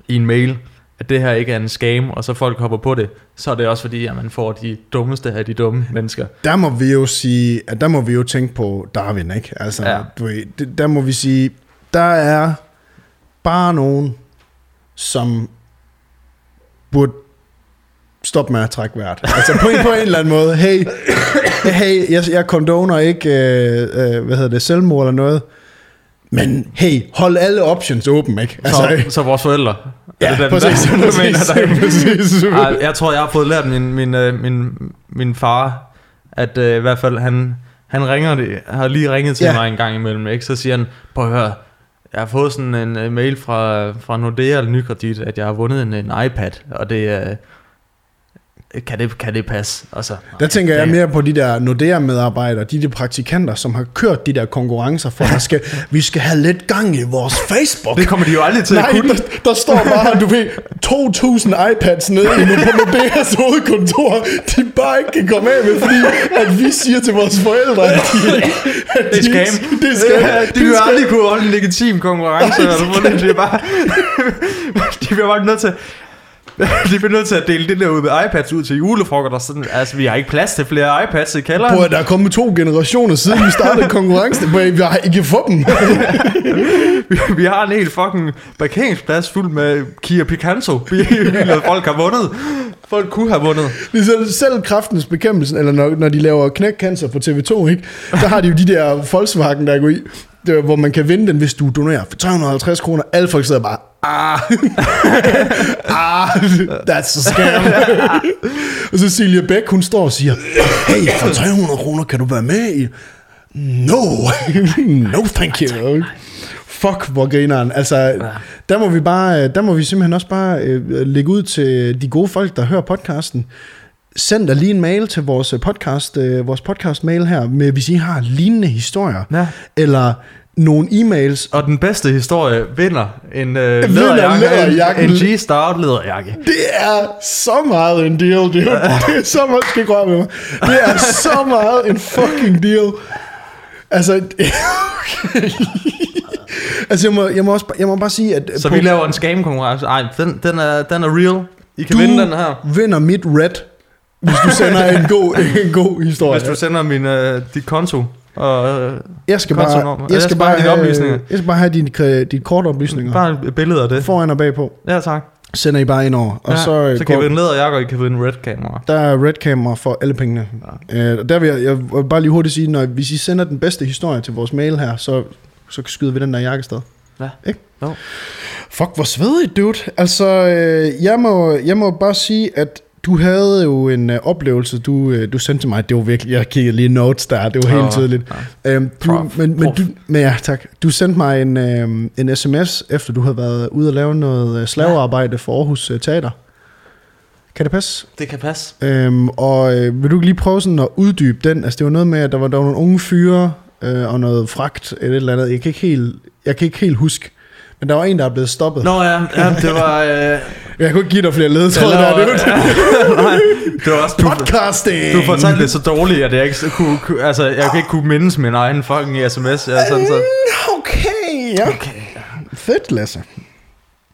i en mail, at det her ikke er en scam, og så folk hopper på det, så er det også fordi, at man får de dummeste af de dumme mennesker. Der må vi jo sige, at der må vi jo tænke på Darwin, ikke? Altså, Ja. du der må vi sige, der er bare nogen, som burde stoppe med at trække vejret. Altså på en, på en eller anden måde. Hey, hey jeg, jeg condoner ikke, øh, øh, hvad hedder det, selvmord eller noget. Men hey, hold alle options åben, ikke? Altså, så, så vores forældre. ja, det den, præcis, der- præcis, mener, der- præcis. Ej, jeg tror, jeg har fået lært min, min, øh, min, min far, at øh, i hvert fald han, han ringer det, har lige ringet til ja. mig en gang imellem, ikke? så siger han, prøv at høre, jeg har fået sådan en øh, mail fra, fra Nordea eller Nykredit, at jeg har vundet en, en iPad, og det er kan det, kan det passe? Og så, Der tænker jeg det- mere på de der Nordea-medarbejdere, de der praktikanter, som har kørt de der konkurrencer for, at skal, vi skal have lidt gang i vores Facebook. Det kommer de jo aldrig til Nej, at kunne. der, der står bare, du ved, 2.000 iPads nede i nu på Nordeas hovedkontor, de bare ikke kan komme af med, fordi at vi siger til vores forældre, at de, at Det er de- scam. Det er. Ja, Det de vil aldrig kunne holde en legitim konkurrence. sådan noget. Det er bare... de bliver bare nødt til... De bliver nødt til at dele det der ud med iPads ud til julefrokost og sådan. Altså, vi har ikke plads til flere iPads i kælderen. At der er kommet to generationer siden vi startede konkurrencen, hvor vi har ikke få dem. Vi, vi har en helt fucking parkeringsplads fuld med Kia Picanto biler, folk har vundet. Folk kunne have vundet. Det er selv, selv kraftens bekæmpelse, eller når, når de laver knækcancer på TV2, ikke? der har de jo de der Volkswagen, der går i, der, hvor man kan vinde den, hvis du donerer for 350 kroner. Alle folk sidder bare, ah, ah, that's a scam. og så Silja Bæk, hun står og siger, hey, for 300 kroner kan du være med i... No, no thank you. Fuck, hvor grineren. Altså, der må vi bare, der må vi simpelthen også bare øh, lægge ud til de gode folk, der hører podcasten. Send dig lige en mail til vores podcast, øh, vores podcast mail her, med hvis I har lignende historier. Ja. Eller nogle e-mails. Og den bedste historie vinder en øh, Vinder læderjakke, en, en G-Star læderjakke. Det er så meget en deal, dude. Det er så meget, skal ikke med mig. Det er så meget en fucking deal. Altså, okay. altså jeg, må, jeg, må også, jeg må bare sige, at Så på- vi laver en scam-konkurrence. Ej, den, den, er, den er real. I kan vinde den her. vinder mit red, hvis du sender en god, en god historie. Hvis du sender min, øh, dit konto Og øh, Jeg skal bare, Jeg jeg skal bare, have oplysninger. jeg skal bare have dine, dine kortoplysninger. bare et billede af det. Foran og bagpå. Ja, tak. Sender I bare ind over. Og ja, så, øh, så går, kan vi en læderjakke, og I kan vinde red kamera. der er red camera for alle pengene. Ja. Øh, der vil jeg, jeg vil bare lige hurtigt sige, når hvis I sender den bedste historie til vores mail her, så, så skyder vi den der jakke sted. Ja. Ikke? Jo. Fuck, hvor svedigt, dude. Altså, øh, jeg, må, jeg må bare sige, at du havde jo en øh, oplevelse, du, øh, du sendte til mig. Det var virkelig, jeg kiggede lige notes der, det var helt Åh, tydeligt. ja. Øhm, du, Prof. men, men, du, men ja, tak. Du sendte mig en, øhm, en sms, efter du havde været ude og lave noget øh, slavearbejde for Aarhus øh, Teater. Kan det passe? Det kan passe. Øhm, og øh, vil du lige prøve sådan at uddybe den? Altså det var noget med, at der var, der var nogle unge fyre øh, og noget fragt eller et eller andet. Jeg kan ikke helt, jeg kan ikke helt huske. Men der var en, der er blevet stoppet. Nå ja, ja det var... Øh, Jeg kunne ikke give dig flere ledetråde der. Det var nej, det var også... Du, podcasting! du fortalte det så dårligt, at jeg ikke kunne, kunne, altså, jeg kan ikke kunne mindes min egen fucking sms. Jeg sådan, så, Mm, Okay, ja. okay. Fedt, Lasse.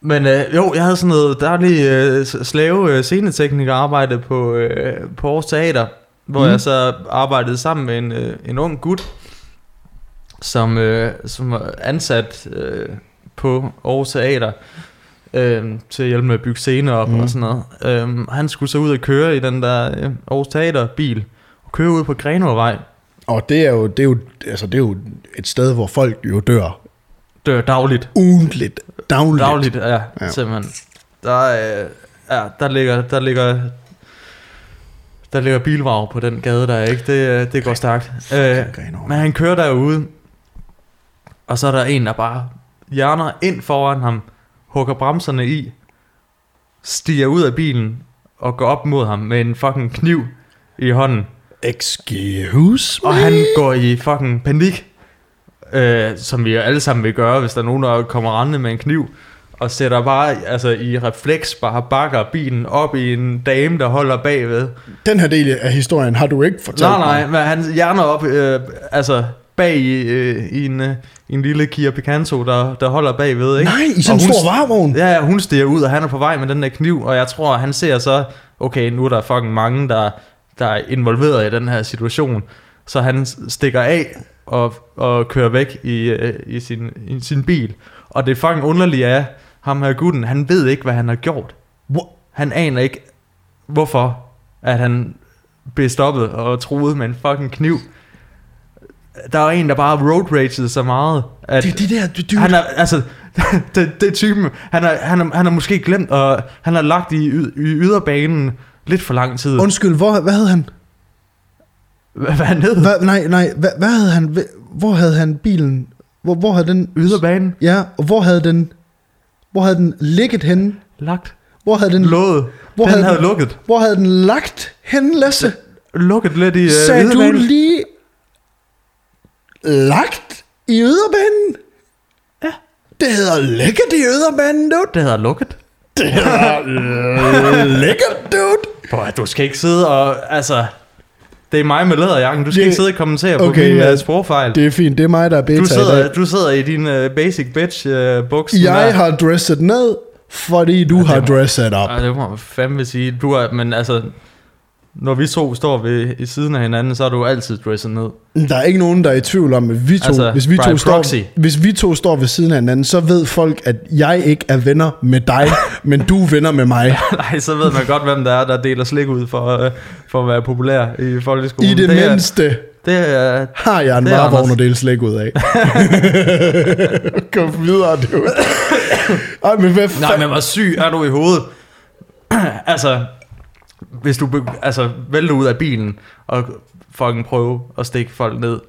Men øh, jo, jeg havde sådan noget dejlig øh, slave øh, scenetekniker arbejde på, øh, på Aarhus Teater, hvor mm. jeg så arbejdede sammen med en, øh, en ung gut, som, øh, som var ansat øh, på Aarhus Teater øh, til at hjælpe med at bygge scener op Mm. og sådan noget. Øh, han skulle så ud og køre i den der øh, Aarhus Teater bil, og køre ud på Grenåvej. Og det er jo, det er jo, altså det er jo et sted, hvor folk jo dør Dør dagligt. ugentligt, dagligt. Dagligt, ja, Ja. simpelthen. Der, øh, ja, der ligger, der ligger, der ligger bilvrag på den gade der, ikke? Det, øh, det går stærkt. Øh, men han kører derude, og så er der en, der bare hjerner ind foran ham, hugger bremserne i, stiger ud af bilen og går op mod ham med en fucking kniv i hånden. Excuse me? Og han går i fucking panik, øh, som vi alle sammen vil gøre, hvis der er nogen, der kommer rendende med en kniv, og sætter bare altså, i refleks, bare bakker bilen op i en dame, der holder bagved. Den her del af historien har du ikke fortalt Nej, nej, mig. men han hjerner op, øh, altså bag i, øh, i, en, øh, en lille Kia Picanto, der, der holder bagved. Ikke? Nej, i sådan en stor varevogn. Ja, hun stiger ud, og han er på vej med den der kniv, og jeg tror, han ser så, okay, nu er der fucking mange, der, der er involveret i den her situation, så han stikker af og, og kører væk i, øh, i, sin, i sin bil. Og det fucking underlige er, ham her gutten, han ved ikke, hvad han har gjort. Hvor- Han aner ikke, hvorfor at han blev stoppet og truet med en fucking kniv. Der var en, der bare road ragede så meget, at Det er de der, du, du, han er, altså, det, det er typen, han har han, er, han er måske glemt, og han har lagt i, i yderbanen lidt for lang tid. Undskyld, hvor, hvad havde han? Hvad, hvad han hed? Hvad, nej, nej, hvad, hvad havde han? Hva- Hvor havde han bilen? Hvor, hvor havde den? Yderbanen? Ja, og hvor havde den? Hvor havde den ligget henne? Lagt. Hvor havde den, Låget. Hvor Den havde havde den- lukket. hvor havde den lagt henne, Lasse? Lukket lidt i uh, Sagde du lige lagt i yderbanen? Ja. Det hedder lækkert i yderbanen, dude. Det hedder lukket. Det hedder lækkert, dude. Prøv, at du skal ikke sidde og, altså... Det er mig med læderjakken. Du skal Det- ikke sidde og kommentere på Okay, min ja. ja. sprogfejl. Det er fint, det er mig, der er beta Du i sidder, dag. du sidder i din uh, basic bitch uh, buks. Jeg har dresset ned, fordi du Ja, har må- dresset op. Ja, det må man fandme sige. Du er, men altså, når vi to står ved, i siden af hinanden, så er du altid dresset ned. Der er ikke nogen, der er i tvivl om, at vi to, Altså, hvis, vi to står, hvis vi to står ved siden af hinanden, så ved folk, at jeg ikke er venner med dig, men du er venner med mig. Nej, så ved man godt, hvem der er, der deler slik ud for, øh, for at være populær i folkeskolen. I det, er, mindste det er, har jeg en Det er varevogn at dele slik ud af. Kom videre, du. Ej, men hvad nej, men hvor syg er du i hovedet? altså, hvis du altså, vælter ud af bilen og fucking prøve at stikke folk ned.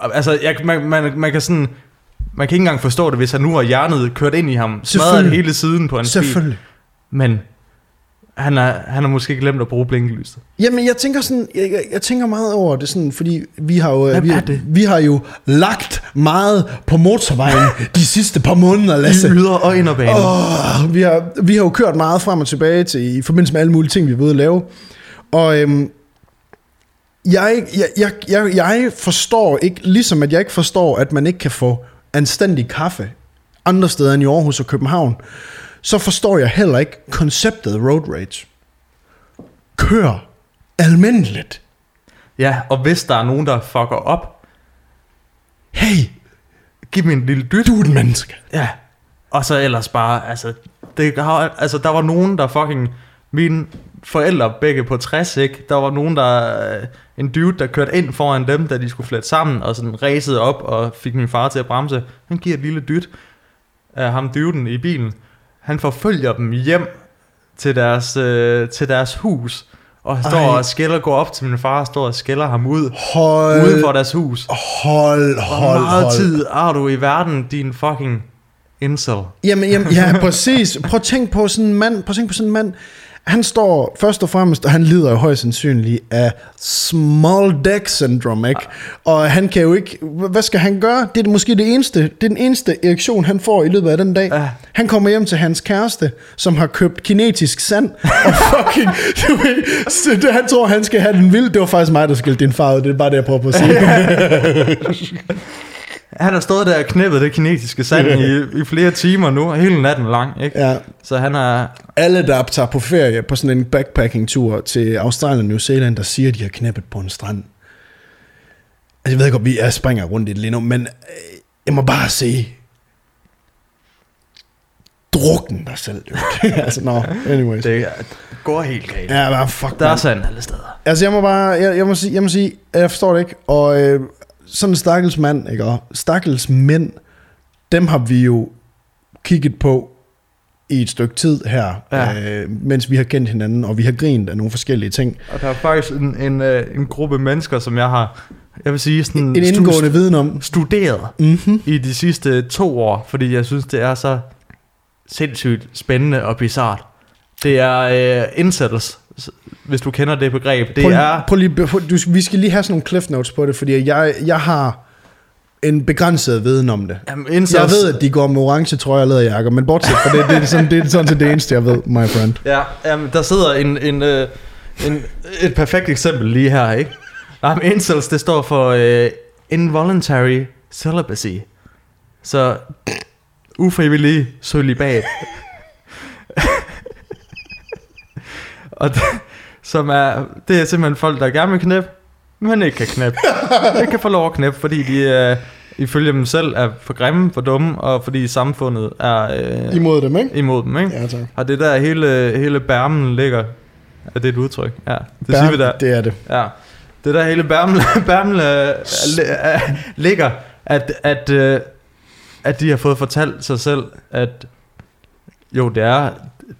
Altså, jeg, man, man, man kan sådan... Man kan ikke engang forstå det, hvis han nu har hjernet kørt ind i ham, smadret hele siden på hans bil. Selvfølgelig. Men han har, han har måske glemt at bruge blinkelyset. Jamen, jeg tænker sådan, jeg, jeg, jeg tænker meget over det sådan, fordi vi har jo, Hvem vi, er det? vi har jo lagt meget på motorvejen de sidste par måneder, Lasse. I yder- og inderbanen. Oh. Vi, har, vi har jo kørt meget frem og tilbage til, i forbindelse med alle mulige ting, vi været ude at lave. Og øhm, jeg, jeg, jeg, jeg, jeg forstår ikke, ligesom at jeg ikke forstår, at man ikke kan få anstændig kaffe andre steder end i Aarhus og København, så forstår jeg heller ikke konceptet road rage. Kør almindeligt. Ja, og hvis der er nogen, der fucker op, hey, Giv mig en lille dyt. du er et menneske. Ja. Og så ellers bare, altså, det har, altså der var nogen, der fucking, mine forældre begge på 60, ikke? Der var nogen, der, øh, en dude, der kørte ind foran dem, da de skulle flette sammen, og sådan racede op og fik min far til at bremse. Han giver et lille dyt af ham duden i bilen. Han forfølger dem hjem til deres, øh, til deres hus, og står Ej. og skælder, går op til min far og står og skælder ham ud, Hold, uden for deres hus. hold, Hvor hold, meget hold. tid har du i verden, din fucking incel? Jamen, jamen, ja, præcis. Prøv at tænke på sådan en mand, prøv at tænke på sådan en mand, han står først og fremmest, og han lider jo højst sandsynligt af small dick syndrome, ikke? Og han kan jo ikke, hvad skal han gøre? Det er måske det eneste, det er den eneste erektion, han får i løbet af den dag. Ja. Han kommer hjem til hans kæreste, som har købt kinetisk sand, og fucking, du ved, så det, han tror, han skal have den vild. Det var faktisk mig, der skældte din far ud. Det er bare det, jeg prøver på at sige. Han har stået der og knippet det kinesiske sand i, i flere timer nu, hele natten lang, ikke? ja. Så han er... alle, der tager på ferie på sådan en backpacking-tur til Australien og New Zealand, der siger, at de har knæppet på en strand. Altså, jeg ved godt, vi jeg springer rundt i det lige nu, men øh, jeg må bare sige, drukken dig selv, dude. altså, nå, anyways. Det går helt galt. Ja, men fuck, Der er sand alle steder. Altså, jeg må bare, jeg, jeg, må sige, jeg må sige, jeg forstår det ikke, og øh, sådan en stakkels mand, ikke, og stakkels mænd, dem har vi jo kigget på i et stykke tid her, Ja. øh, mens vi har kendt hinanden, og vi har grint af nogle forskellige ting. Og der er faktisk en, en, øh, en gruppe mennesker, som jeg har, jeg vil sige, sådan En indgående viden om. studeret Mm-hmm. i de sidste to år, fordi jeg synes, det er så sindssygt spændende og bizart. Det er øh, s- hvis du kender det begreb. Det prøv, er... Prøv lige, du, vi skal lige have sådan nogle cliff notes på det, fordi jeg, jeg har en begrænset viden om det. Jamen, incels, Jeg ved, at de går med orange trøjer og læderjakker, men bortset fra det, det er sådan, det er sådan set det eneste, jeg ved, my friend. Ja, jamen, der sidder en, en, øh, en, et perfekt eksempel lige her, ikke? Nej, men incels, det står for øh, involuntary celibacy. Så ufrivillig celibat. Og det, som er, det er simpelthen folk, der gerne vil knæppe, men ikke kan knæppe. ikke kan få lov at knæppe, fordi de øh, ifølge dem selv er for grimme, for dumme, og fordi samfundet er øh, Imod dem, ikke? imod dem, ikke? Ja, tak. Og det der hele, hele bærmen ligger, er det et udtryk? Ja, det siger vi der. Det er det. Ja. Det der hele bærmen, bærmen øh, øh, ligger, at, at, øh, at de har fået fortalt sig selv, at jo, det er,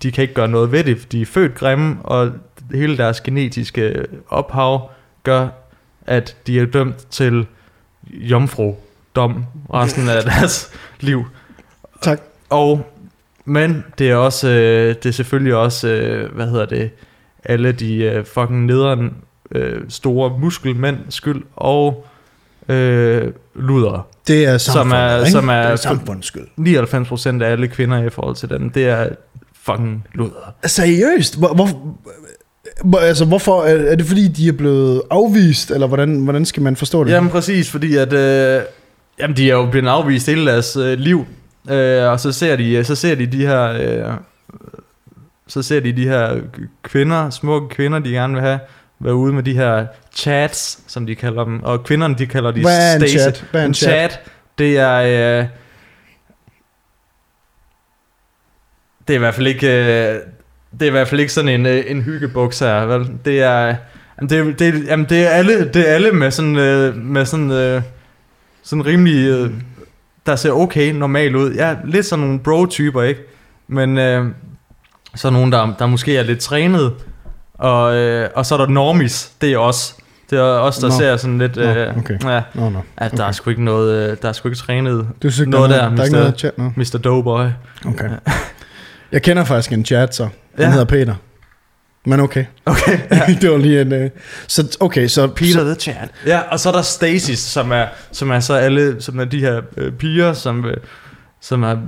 de kan ikke gøre noget ved det, de er født grimme, og hele deres genetiske ophav gør, at de er dømt til jomfru-dom resten af deres liv. Tak. Og, men det er også, øh, det er selvfølgelig også, øh, hvad hedder det, alle de øh, fucking nederen øh, store muskelmænd skyld, og øh, ludere. Det er Som samfundet, er- ikke? som er- det er skyld. 99% af alle kvinder i forhold til dem, det er fucking ludere. Seriøst? Hvor, hvor, hvor, altså, hvorfor? Er, er det fordi, de er blevet afvist, eller hvordan, hvordan skal man forstå det? Jamen præcis, fordi at, øh, jamen, de er jo blevet afvist hele deres øh, liv, øh, og så ser de, så ser de de her, øh, så ser de de her kvinder, smukke kvinder, de gerne vil have, være ude med de her chats, som de kalder dem, og kvinderne, de kalder de Hvad er en chat? Hvad er en en chat? chat, det er, øh, det er i hvert fald ikke, øh, det er i hvert fald ikke sådan en, øh, en hyggebuks her, vel? Det er, jamen det, er- det, er- jamen det er alle, det er alle med sådan, øh, med sådan, øh, sådan rimelig, øh, der ser okay normal ud. Ja, lidt sådan nogle bro-typer, ikke? Men øh, så nogen, der, der måske er lidt trænet, og, øh, og så er der normis, det er os. Det er os, der Nå. ser sådan lidt, Nå, øh, okay. ja, Nå, nå. at der er sgu ikke noget, øh, der er sgu ikke trænet Du synes, noget der, er der, der er ikke Mr. Mr. Doughboy. Okay. Jeg kender faktisk en chat, så. Han Ja. hedder Peter. Men okay. Okay. det var lige en... Uh... Så okay, så... Peter the Chat. Ja, og så er der Stacy, som er, som er så alle, som er de her øh, piger, som, øh, som har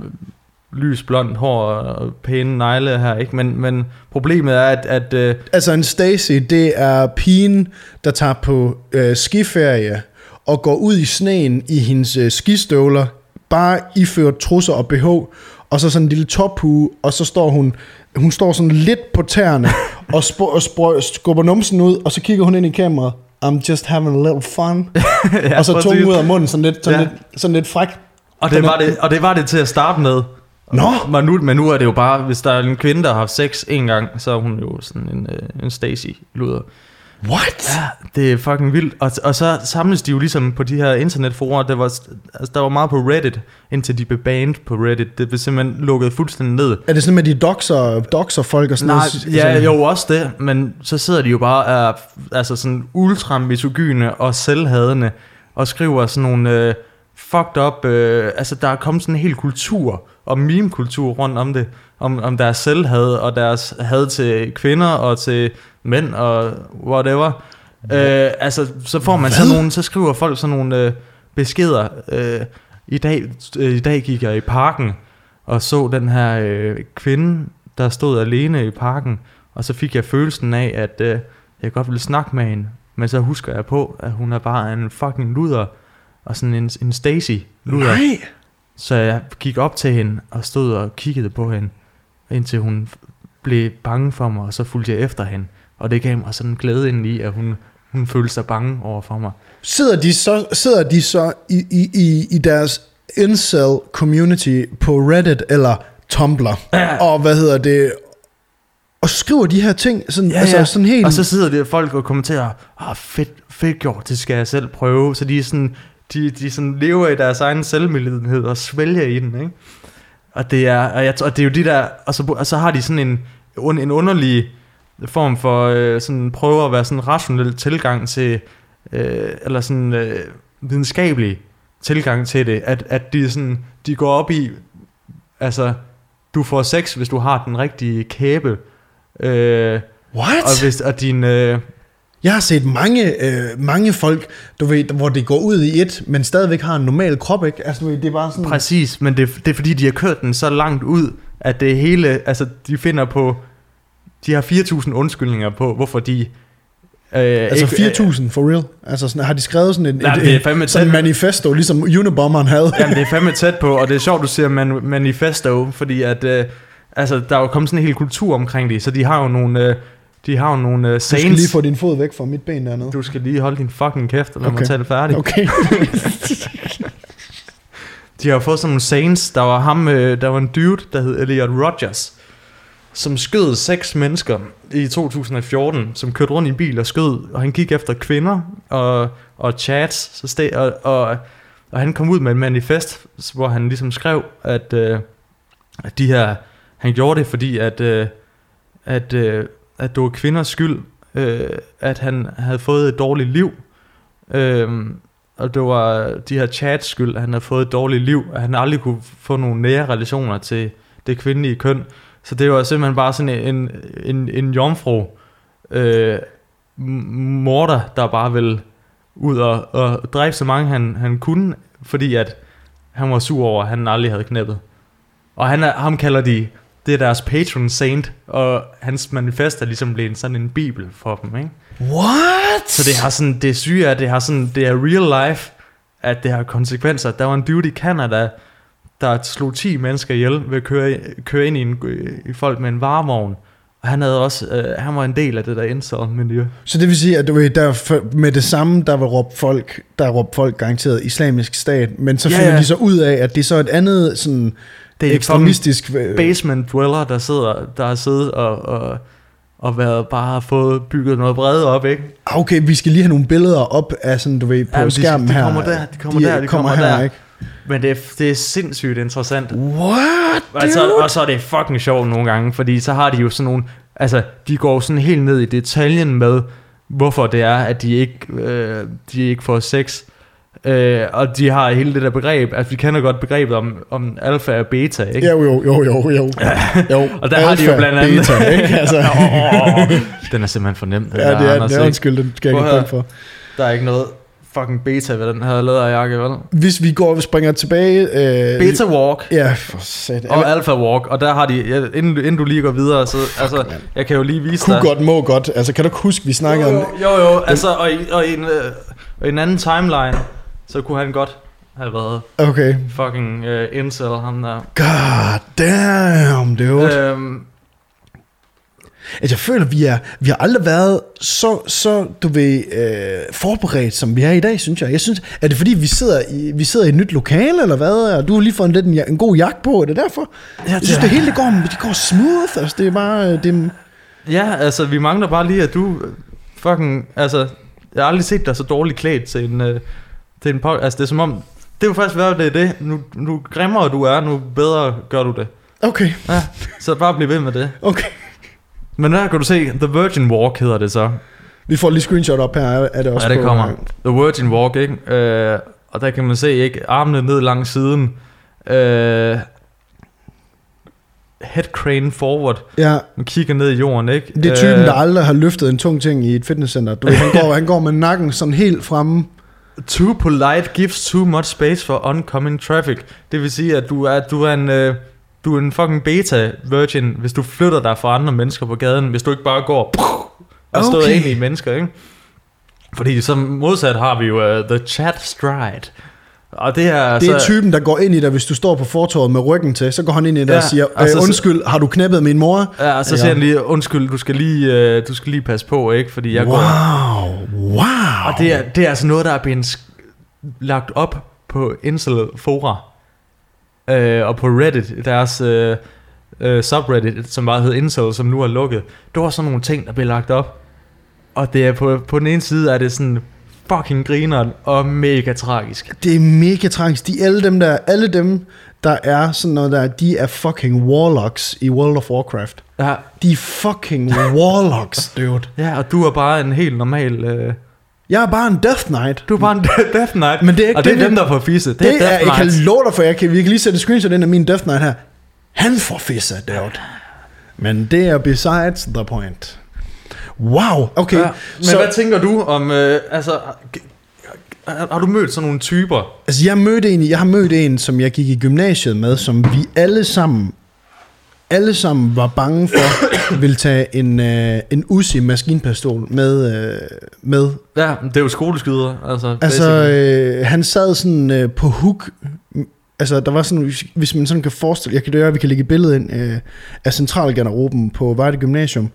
lys blond hår og pæne negle her, ikke? Men, men problemet er, at, at øh, Altså en Stacy, det er pigen, der tager på øh, skiferie og går ud i sneen i hendes øh, skistøvler, bare iført trusser og BH, og så sådan en lille tophue, og så står hun, hun står sådan lidt på tæerne, og, sp- og sp- skubber numsen ud, og så kigger hun ind i kameraet, I'm just having a little fun. ja, og så tungen ud af munden, sådan lidt, sådan, Ja. lidt, sådan lidt fræk. Og det, var det, og det var det til at starte med. Nå! Men nu, men nu er det jo bare, hvis der er en kvinde, der har haft sex en gang, så er hun jo sådan en, øh, en Stacy-luder. What? Ja, det er fucking vildt. Og, og så samles de jo ligesom på de her internetforer. Der var, altså, der var meget på Reddit, indtil de blev banned på Reddit. Det blev simpelthen lukket fuldstændig ned. Er det sådan med, at de doxer, doxer folk og sådan Nej, noget? ja, Altså, jo også det, men så sidder de jo bare er, altså sådan ultra misogyne og selvhadende og skriver sådan nogle øh, fucked up, øh, altså der er kommet sådan en hel kultur og meme-kultur rundt om det, om, om deres selvhad og deres had til kvinder og til mænd og whatever. Øh, altså så får man sådan nogle, så skriver folk sådan nogle øh, beskeder. Øh, i, dag, øh, I dag gik jeg i parken og så den her øh, kvinde, der stod alene i parken, og så fik jeg følelsen af, at øh, jeg godt ville snakke med hende, men så husker jeg på, at hun er bare en fucking luder, og sådan en, en Stacy luder. Nej. Så jeg gik op til hende og stod og kiggede på hende, indtil hun blev bange for mig, og så fulgte jeg efter hende. Og det gav mig sådan en glæde ind i, at hun, hun følte sig bange over for mig. Sidder de så, sidder de så i, i, i, i deres incel community på Reddit eller Tumblr? Ja. Og hvad hedder det? Og skriver de her ting sådan, ja, altså, sådan helt... Og så sidder der folk og kommenterer, ah, fedt, fedt gjort, det skal jeg selv prøve. Så de, er sådan, de, de sådan lever i deres egen selvmedlidenhed og svælger i den, ikke? Og det er, og jeg, og det er jo de der, og så, og så har de sådan en, en underlig form for, øh, sådan prøver at være sådan en rationel tilgang til, øh, eller sådan øh, videnskabelig tilgang til det, at, at de, sådan, de går op i, altså, du får sex, hvis du har den rigtige kæbe, øh, What? og, hvis, og din... Øh, Jeg har set mange, øh, mange folk, du ved, hvor det går ud i et, men stadigvæk har en normal krop, ikke? Altså, du ved, det er bare sådan... præcis, men det, det er fordi, de har kørt den så langt ud, at det hele... Altså, de finder på... De har 4.000 undskyldninger på, hvorfor de... Øh, Altså 4.000 for real. Altså sådan, har de skrevet sådan en, Nej, et, det er et, fandme sådan tæt. manifesto, ligesom Unabomberen havde. Jamen, det er fandme tæt på, og det er sjovt, du siger man, manifesto, fordi at... Øh, altså, der er jo kommet sådan en hel kultur omkring det, så de har jo nogle... Øh, de har jo nogle øh, Du sayings. skal lige få din fod væk fra mit ben dernede. Du skal lige holde din fucking kæft, og lad okay. Mig tale færdig. Okay. De har jo fået sådan nogle sayings. Der var ham, øh, der var en dude, der hed Elliot Rogers, som skød seks mennesker i 2014, som kørte rundt i en bil og skød, og han gik efter kvinder og, og chats, så steg, og, og, og han kom ud med et manifest, hvor han ligesom skrev, at, øh, at de her, han gjorde det, fordi at, øh, at, øh, at det var kvinders skyld, øh, at han havde fået et dårligt liv, øh, og det var de her chats skyld, at han havde fået et dårligt liv, at han aldrig kunne få nogle nære relationer til det kvindelige køn. Så det var simpelthen bare sådan en, en, en jomfru øh, morder, der bare ville ud og, og dræbe så mange han, han kunne, fordi at han var sur over, at han aldrig havde knæppet. Og han ham kalder de, det er deres patron saint, og hans manifest er ligesom blevet sådan en bibel for dem, ikke? What? Så det har sådan, det syge er, det har sådan, det er real life, at det har konsekvenser. Der var en dude i Canada, der slog 10 mennesker ihjel ved at køre, køre ind i, en, i folk med en varevogn. Og han, havde også, øh, han var en del af det der incel-miljø. Så det vil sige, at du ved, der med det samme, der vil råbe folk, der råbe folk garanteret islamisk stat, men så Ja, finder ja. de så ud af, at det er så et andet sådan Det er ekstremistisk... øh, basement dweller, der sidder, der har siddet og, og, og været, bare fået bygget noget bredt op, ikke? Ah, Okay, vi skal lige have nogle billeder op af sådan, du ved, på de- skærmen de her. kommer der, de kommer der, de kommer her, der. ikke? Men det er, det er sindssygt interessant. What, Altså, og så er det fucking sjovt nogle gange, fordi så har de jo sådan nogle, altså de går sådan helt ned i detaljen med, hvorfor det er, at de ikke, øh, de ikke får sex. Øh, og de har hele det der begreb, at vi kender godt begrebet om, om alfa og beta, ikke? Jo, jo, jo, jo, jo. jo. Og der har de jo Alpha, blandt andet- Beta, ikke? Altså, Den er simpelthen for nem. den ja, det er, Anders, det er ikke? undskyld, den skal jeg ikke for. Der er ikke noget fucking beta ved den her læderjakke, vel? Hvis vi går og springer tilbage... Øh, Beta walk. Ja, for sat. Og Alpha Walk, og der har de, ja, inden, inden du lige går videre, så, altså, mand. jeg kan jo lige vise Kunne dig. godt, må godt. Altså, kan du ikke huske, vi snakkede jo, om... jo, jo, jo, altså, og i, og, i en, øh, og i en anden timeline, så kunne han godt have været Okay. fucking uh, incel, ham der. God damn, dude. Øhm, Altså, jeg føler, vi, er, vi har aldrig været så, så du ved, øh, forberedt, som vi er i dag, synes jeg. Jeg synes, er det fordi, vi sidder i, vi sidder i et nyt lokale, eller hvad? Og du har lige fået en, lidt en, en god jagt på, er det derfor? Ja, jeg synes, det- det hele det går, det går smooth, altså, det er bare, øh, det, Ja, altså, vi mangler bare lige, at du øh, fucking... Altså, jeg har aldrig set dig så dårligt klædt til en... Øh, til en pod- altså, det er som om... Det er jo faktisk været det er det. Nu, nu grimmere du er, nu bedre gør du det. okay, Ja, så bare bliv ved med det. okay. Men der kan du se, The Virgin Walk hedder det så. Vi får lige screenshot op her, er det også Ja, det på, kommer. øh, The Virgin Walk, ikke? Øh, og der kan man se, ikke? Armene ned langs siden. Øh, head crane forward. Ja, Man kigger ned i jorden, ikke? det er typen, der aldrig har løftet en tung ting i et fitnesscenter. Du han, går, han går med nakken sådan helt fremme. Too polite gives too much space for oncoming traffic. Det vil sige, at du er, du er en... Øh, du er en fucking beta virgin, hvis du flytter dig fra andre mennesker på gaden, hvis du ikke bare går og støder Okay. ind i mennesker, ikke? Fordi som modsat har vi jo uh, The Chat Stride. Og det er, Det er så, typen, der går ind i dig, hvis du står på fortorvet med ryggen til. Så går han ind i dig Ja, og siger, altså, øh, så- undskyld, har du knappet min mor? Ja, og så siger han lige, undskyld, du skal lige, øh, du skal lige passe på, ikke? Fordi jeg går... Wow, wow. Og det er, det er altså noget, der er blevet lagt op på Incel Fora. Øh, og på Reddit, deres øh, øh, subreddit, som bare hed Incel, som nu er lukket. Det var sådan nogle ting, der blev lagt op. Og det er på, på den ene side er det sådan fucking grineren og mega tragisk. Det er mega tragisk. De alle dem der, alle dem, der er sådan noget der, de er fucking warlocks i World of Warcraft. Ja, De er fucking warlocks, dude. ja og du er bare en helt normal... Øh, Jeg er bare en Death Knight. du er bare en Death Knight. Men det er ikke og det er det, dem, vi- der får fisse. Det, Det, er er, Death jeg kan love dig for, jeg kan, vi kan lige sætte screenshot ind af min Death Knight her. Han får fisse, dude. Men det er besides the point. Wow, okay. Ja, men så, hvad tænker du om, øh, altså, har, du mødt sådan nogle typer? Altså, jeg mødte en, jeg har mødt en, som jeg gik i gymnasiet med, som vi alle sammen, alle sammen var bange for, ville tage en, øh, en Uzi maskinpistol med, øh, med. Ja, det er jo skoleskyder, altså. Altså, øh, han sad sådan øh, på hook, altså der var sådan, hvis- man sådan kan forestille, jeg kan det gøre, vi kan lægge et billede ind øh, af centralgarderoben på Vejle Gymnasium.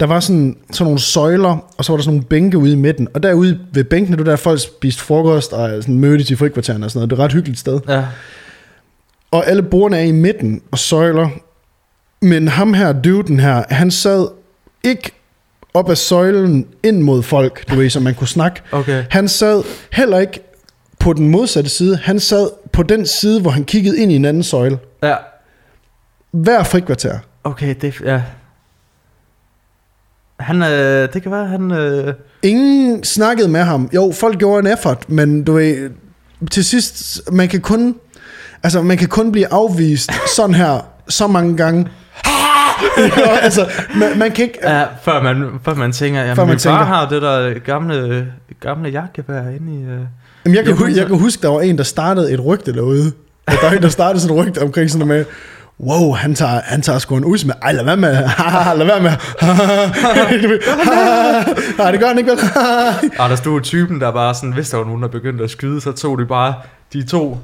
Der var sådan, sådan nogle søjler, og så var der sådan nogle bænke ude i midten. Og derude ved bænkene, det var der folk spiste frokost og sådan mødtes i frikvartererne og sådan noget. Det er et ret hyggeligt sted. Ja, Og alle bordene er i midten og søjler. Men ham her, duden her, han sad ikke op ad søjlen ind mod folk, du ved, så man kunne snakke. okay. Han sad heller ikke på den modsatte side. Han sad på den side, hvor han kiggede ind i en anden søjle. Ja, Hver frikvarter. okay, det, ja. Han, øh, det kan være, han, øh, Ingen snakkede med ham. Jo, folk gjorde en effort, men du ved, til sidst, man kan kun, altså, man kan kun blive afvist sådan her, så mange gange. Ja, altså, man, man kan ikke... ja, før man, før man tænker, jamen, Før man min far tænker. har det der gamle, gamle jagtgevær inde i... Øh. Jamen, jeg, kan, Jo, hu- jeg kan huske, der var en, der startede et rygte derude. Der var en, der startede sådan et rygte omkring sådan noget med, wow, han tager, han tager sgu en us med. Ej, lad være med. lad være med. Nej, det gør han ikke vel. Og der stod typen, der bare sådan, hvis der var nogen, der begyndte at skyde, så tog de bare de to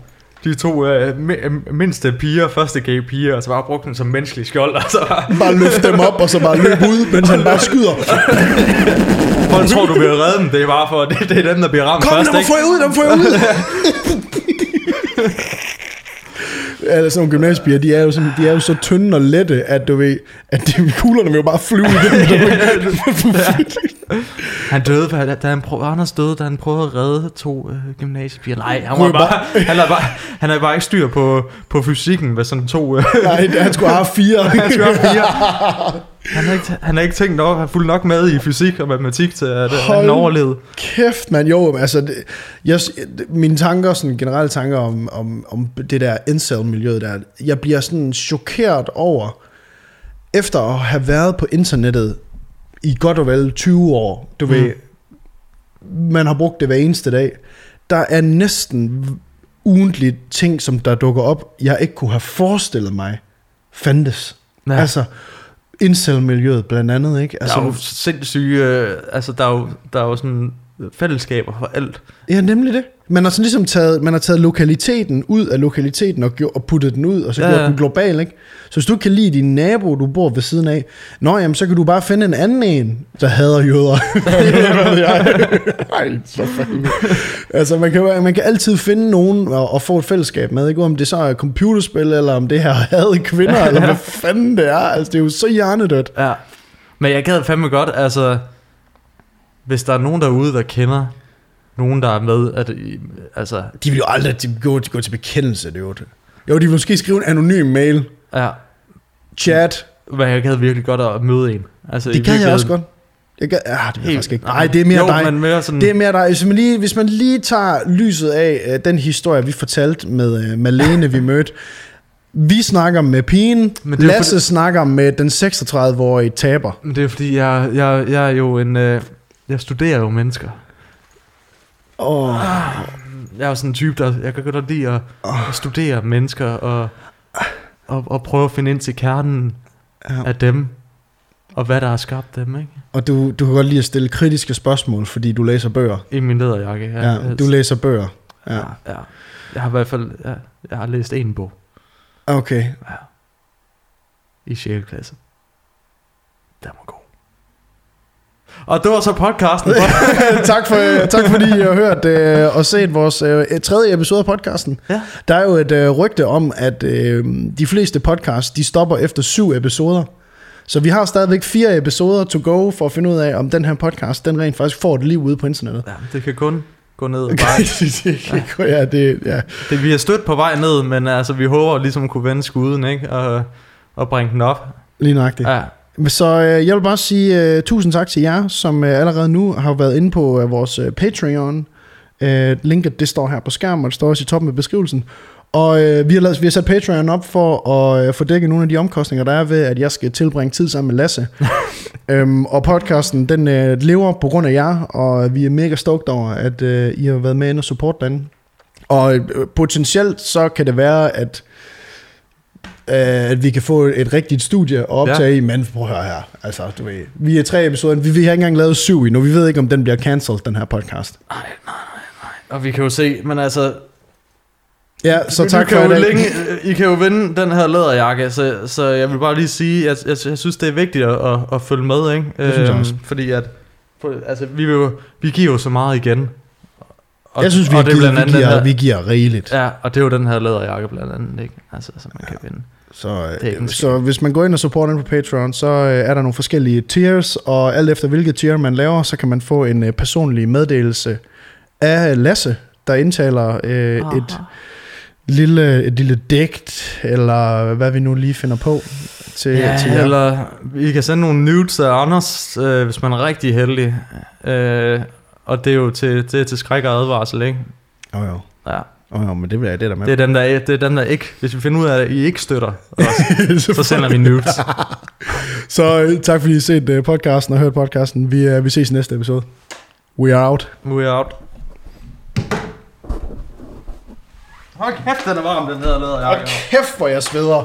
de to øh, mi- mindste piger, første gay piger, og så bare brugte den som menneskelig skjold, og så bare, bare løfte dem op, og så bare løbe ud, mens han bare skyder. folk tror, du vil redde dem, det er bare for, det, det er dem, der bliver ramt Kom, først, dem ikke? får jeg ud, dem får jeg ud. Ja, sådan nogle gymnasiepiger, de er, jo sådan, de er jo så tynde og lette, at du ved, at de, kuglerne vil jo bare flyve igennem. Ved. Han døde, da da han prøvede, Anders døde, da han prøvede at redde to øh, gymnasiepiger. Nej, han, var Ryger bare, han, havde bare, han havde bare ikke styr på, på fysikken med sådan to... Øh, Nej, han skulle have fire. han, skulle have fire. Han, havde ikke, han havde ikke tænkt nok, han fulgt nok med i fysik og matematik til, at øh, han Hold overlevede. Kæft, man, jo, altså, det, jeg, mine tanker, sådan generelle tanker om, om, om det der incel-miljøet der, jeg bliver sådan chokeret over, efter at have været på internettet i godt og vel 20 år, du mm. ved, man har brugt det hver eneste dag, der er næsten ugentligt ting, som der dukker op, jeg ikke kunne have forestillet mig, fandtes. Ja. Altså, incel-miljøet blandt andet, ikke? Altså, Altså, der er jo sindssyge, øh, altså der er jo, der er jo sådan fællesskaber for alt. Ja, nemlig det. Man har sådan ligesom taget, man har taget lokaliteten ud af lokaliteten og, gjort, og puttet den ud, og så Ja, ja, gjort ja. den global, ikke? Så hvis du kan lide din nabo, du bor ved siden af, nå jamen, så kan du bare finde en anden en, der hader jøder. Ej, så fandme. altså, man kan, man kan altid finde nogen og, og få et fællesskab med, ikke? Om det så er computerspil, eller om det her had kvinder, eller hvad fanden det er. Altså, det er jo så hjernedødt. Ja. Men jeg gad fandme godt, altså... Hvis der er nogen derude, der kender nogen, der er med, at, I- altså... De vil jo aldrig de gå, de gå til bekendelse, det er jo det. Jo, de vil måske skrive en anonym mail. Ja, Chat. men jeg gad virkelig godt at møde en. Altså, Det gad jeg også godt. Jeg gad, ja, det ved jeg faktisk ikke. Nej, det er mere jo, dig. men mere sådan... Det er mere dig. Hvis man lige, hvis man lige tager lyset af uh, den historie, vi fortalte med uh, Malene, vi mødte. Vi snakker med pigen. Men det Lasse snakker med den 36-årige taber. Men det er fordi, jeg, jeg, jeg er jo en... Øh, jeg studerer jo mennesker. Oh, Jeg er jo sådan en type, der... Jeg kan godt lide at, at studere mennesker og, og, og prøve at finde ind til kernen ja. af dem. Og hvad der har skabt dem, ikke? Og du, du kan godt lide at stille kritiske spørgsmål, fordi du læser bøger. I min lederjakke. Ja, ja du læser bøger. Ja. Ja, ja. Jeg har i hvert fald... Jeg, jeg har læst en bog Okay. i 6. klasse. Den var god. Og det var så podcasten. tak, for, tak fordi I har hørt øh, og set vores øh, tredje episode af podcasten. Ja. Der er jo et øh, rygte om, at øh, de fleste podcasts, de stopper efter syv episoder. Så vi har stadigvæk fire episoder to go for at finde ud af, om den her podcast, den rent faktisk får et liv ude på internettet. ja, det kan kun gå ned ad vejen. ja, det, ja. Det, vi er stødt på vej ned, men altså, vi håber ligesom at kunne vende skuden, ikke? Og, og bringe den op. Lige nøjagtigt. Ja. Så øh, jeg vil bare sige uh, tusind tak til jer, som uh, allerede nu har været inde på uh, vores uh, Patreon. Uh, linket det står her på skærmen, og det står også i toppen af beskrivelsen. Og uh, vi, har lavet, vi har sat Patreon op for at uh, få dækket nogle af de omkostninger, der er ved, at jeg skal tilbringe tid sammen med Lasse. um, og podcasten, den uh, lever på grund af jer, og vi er mega stoked over, at uh, I har været med ind og support den. Og uh, potentielt så kan det være, at øh, at vi kan få et rigtigt studie at optage ja. i, men prøv at høre her, altså du ved, vi er tre episoder, vi, vi har ikke engang lavet syv endnu, vi ved ikke om den bliver cancelled, den her podcast. Nej, nej, nej, nej. Og vi kan jo se, men altså... Ja, så tak for i dag. længe, I kan jo vinde den her læderjakke, så, så jeg vil bare lige sige, at jeg, jeg synes, det er vigtigt at, at, at følge med, ikke? Det synes jeg også. Fordi at, for, altså, vi, vil jo, vi giver jo så meget igen. Og, Jeg synes, vi, og det er giver, blandt vi, andet den giver, her, vi giver rigeligt. Ja. Ja, og det er jo den her læderjakke blandt andet, ikke? Altså, som man kan vinde. Så, øh, så hvis man går ind og supporter den på Patreon, så øh, er der nogle forskellige tiers, og alt efter hvilket tier man laver, så kan man få en øh, personlig meddelelse af Lasse, der indtaler øh, et, lille, et lille digt, eller hvad vi nu lige finder på til, Ja, til jer. eller I kan sende nogle nudes af Anders, øh, hvis man er rigtig heldig. Øh, og det er jo til, det er til skræk og advarsel, ikke? Jo, jo. Ja. Oh, jo, men det vil jeg, det er der med. Det er dem, der, er- det er dem, der ikke... Hvis vi finder ud af, at I ikke støtter os, så sender vi nudes. Så øh, tak fordi I har set øh, podcasten og hørt podcasten. Vi, øh, vi ses i næste episode. We are out. We are out. Hold kæft, den er varm, den her læder. kæft, hvor jeg sveder.